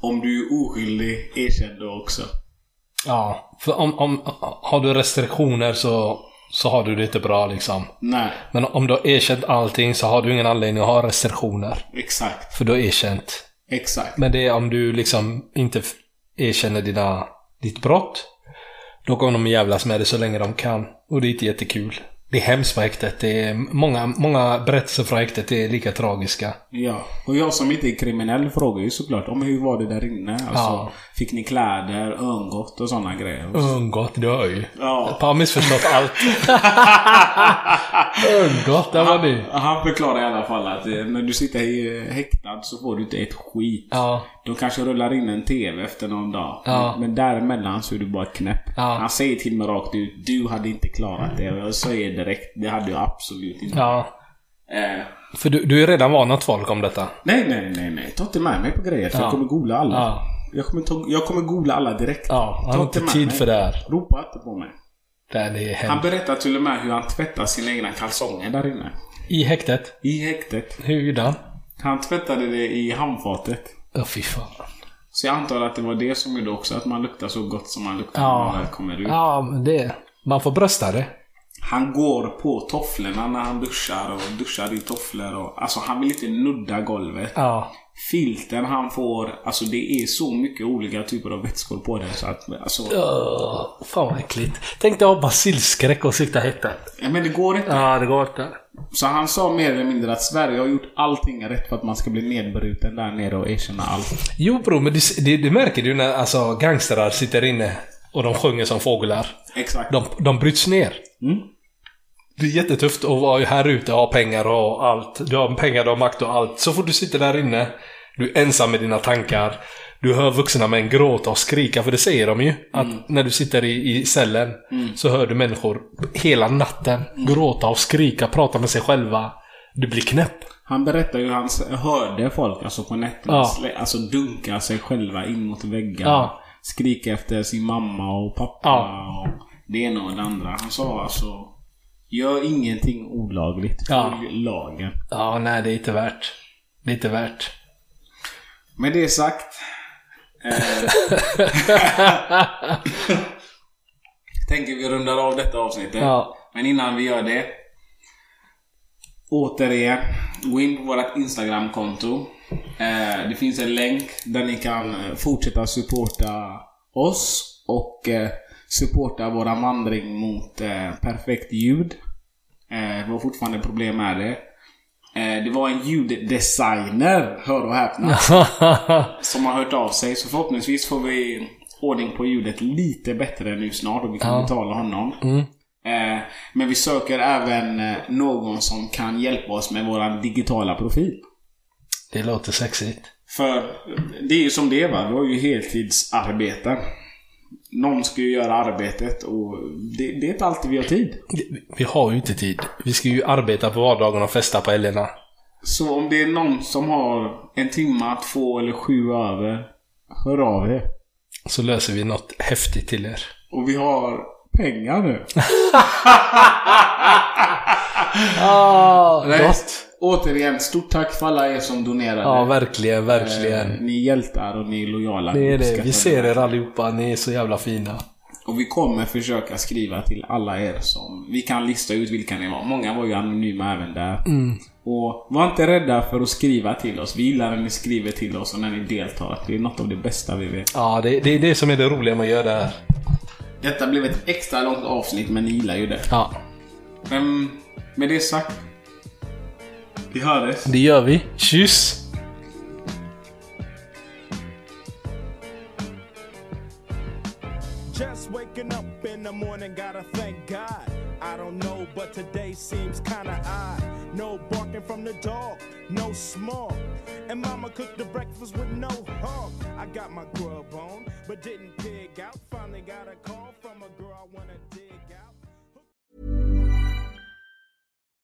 Speaker 2: om du är oskyldig, erkänn då också.
Speaker 3: Ja. För om, om, har du restriktioner så, så har du det inte bra liksom.
Speaker 2: Nej,
Speaker 3: Men om du har erkänt allting så har du ingen anledning att ha restriktioner.
Speaker 2: exakt.
Speaker 3: För du har erkänt.
Speaker 2: Exakt.
Speaker 3: Men det är om du liksom inte erkänner dina, ditt brott. Då kommer de jävlas med det så länge de kan. Och det är inte jättekul. Det är hemskt på häktet. Det är många, många berättelser från häktet är lika tragiska.
Speaker 2: Ja, och jag som inte är kriminell frågar ju såklart om hur var det där inne? Alltså,
Speaker 3: Ja.
Speaker 2: Fick ni kläder, örngott och sådana grejer?
Speaker 3: Örngott, du hör ju.
Speaker 2: Ja.
Speaker 3: Jag har missförstått allt. [LAUGHS] Örngott, där var du.
Speaker 2: Han förklarar i alla fall att eh, när du sitter i eh, häktad så får du inte ett skit.
Speaker 3: Ja.
Speaker 2: De kanske rullar in en TV efter någon dag.
Speaker 3: Ja.
Speaker 2: Men däremellan så är du bara knäpp.
Speaker 3: Ja.
Speaker 2: Han säger till mig rakt ut. Du hade inte klarat det. Och jag säger direkt. Det hade jag absolut inte.
Speaker 3: Ja.
Speaker 2: Eh,
Speaker 3: För du, du är redan varnat folk om detta.
Speaker 2: nej, nej, nej, nej. Ta inte med mig på grejer. För
Speaker 3: Ja.
Speaker 2: jag kommer googla alla.
Speaker 3: Ja.
Speaker 2: Jag, kommer ta, jag kommer googla alla direkt.
Speaker 3: Ja, han har inte tid
Speaker 2: mig.
Speaker 3: för det här.
Speaker 2: Ropa inte på mig. Han berättar till och med hur han tvättar sina egna kalsonger där inne.
Speaker 3: I häktet?
Speaker 2: I häktet.
Speaker 3: Hur gjorde han?
Speaker 2: Han tvättade det i handfatet.
Speaker 3: Åh fy fan.
Speaker 2: Så jag antar att det var det som gjorde också att man luktar så gott som man luktar
Speaker 3: Ja.
Speaker 2: när man väl kommer ut.
Speaker 3: Ja, men det... Man får brösta det.
Speaker 2: Han går på tofflorna när han duschar och duschar i tofflor och... Alltså han vill inte nudda golvet.
Speaker 3: Ja.
Speaker 2: Filten han får, alltså det är så mycket olika typer av vätskor på det så att alltså...
Speaker 3: Öh, fan vad äckligt. Tänk dig ha basilskräck och sitta häktad.
Speaker 2: Ja, men det går inte.
Speaker 3: Ja, det går inte.
Speaker 2: Så han sa mer eller mindre att Sverige har gjort allting rätt för att man ska bli nedbruten där nere och erkänna allt.
Speaker 3: Jo bror, men det, det, det märker du när alltså, gangstrar sitter inne och de sjunger som fåglar.
Speaker 2: Exakt.
Speaker 3: De, de bryts ner.
Speaker 2: Mm.
Speaker 3: Det är jättetufft att vara här ute och ha pengar och allt. Du har pengar, du har makt och allt. Så fort du sitter där inne, du är ensam med dina tankar. Du hör vuxna män gråta och skrika, för det säger de ju. Att när du sitter i, i cellen så hör du människor hela natten gråta och skrika, prata med sig själva. Du blir knäpp.
Speaker 2: Han berättar ju hur han hörde folk alltså på nätterna
Speaker 3: Ja.
Speaker 2: alltså dunka sig själva in mot väggar.
Speaker 3: Ja.
Speaker 2: Skrika efter sin mamma och pappa
Speaker 3: Ja.
Speaker 2: och det ena och det andra. Han sa alltså Gör ingenting olagligt.
Speaker 3: Ja.
Speaker 2: Följ lagen.
Speaker 3: Ja, nej det är inte värt. Det är inte värt.
Speaker 2: Med det sagt. Eh, [LAUGHS] tänker vi rundar av detta avsnittet.
Speaker 3: Ja.
Speaker 2: Men innan vi gör det. Återigen, gå in på vårt Instagramkonto. Eh, det finns en länk där ni kan eh, fortsätta supporta oss och eh, supporta våra vandring mot eh, perfekt ljud. Eh, vi har fortfarande problem med det. Eh, det var en ljuddesigner, hör och häpna, [LAUGHS] som har hört av sig. Så förhoppningsvis får vi ordning på ljudet lite bättre nu snart och vi kan
Speaker 3: Ja.
Speaker 2: betala honom.
Speaker 3: Mm.
Speaker 2: Eh, men vi söker även eh, någon som kan hjälpa oss med våran digitala profil.
Speaker 3: Det låter sexigt.
Speaker 2: För eh, det är ju som det är va, vi har ju heltidsarbeten. Någon ska ju göra arbetet och det, det är inte alltid vi har tid.
Speaker 3: Vi har ju inte tid. Vi ska ju arbeta på vardagen och festa på helgerna.
Speaker 2: Så om det är någon som har en timma, två eller sju över, hör av er.
Speaker 3: Så löser vi något häftigt till er.
Speaker 2: Och vi har pengar nu. [LAUGHS]
Speaker 3: Ah, gott.
Speaker 2: Återigen, stort tack för alla er som donerade.
Speaker 3: Ja, verkligen,
Speaker 2: Eh,
Speaker 3: verkligen.
Speaker 2: Ni är hjältar och ni är lojala.
Speaker 3: Det är det. Vi ser er allihopa. Ni är så jävla fina.
Speaker 2: Och vi kommer försöka skriva till alla er som... Vi kan lista ut vilka ni var. Många var ju anonyma även där.
Speaker 3: Mm.
Speaker 2: Och var inte rädda för att skriva till oss. Vi gillar när ni skriver till oss och när ni deltar. Det är något av det bästa vi vet.
Speaker 3: Ja, det, det är det som är det roliga med att göra det här.
Speaker 2: Detta blev ett extra långt avsnitt men ni gillar ju det.
Speaker 3: Ja,
Speaker 2: Men med det sagt. Vi hördes.
Speaker 3: det gör vi. Tjus!
Speaker 4: Just waking up in the morning, gotta thank God. I don't know, but today seems kinda odd. No barking from the dog, no small. And mama cooked the breakfast with no hog. I got my grub on, but didn't pig out. Finally got a call from a girl I wanna dig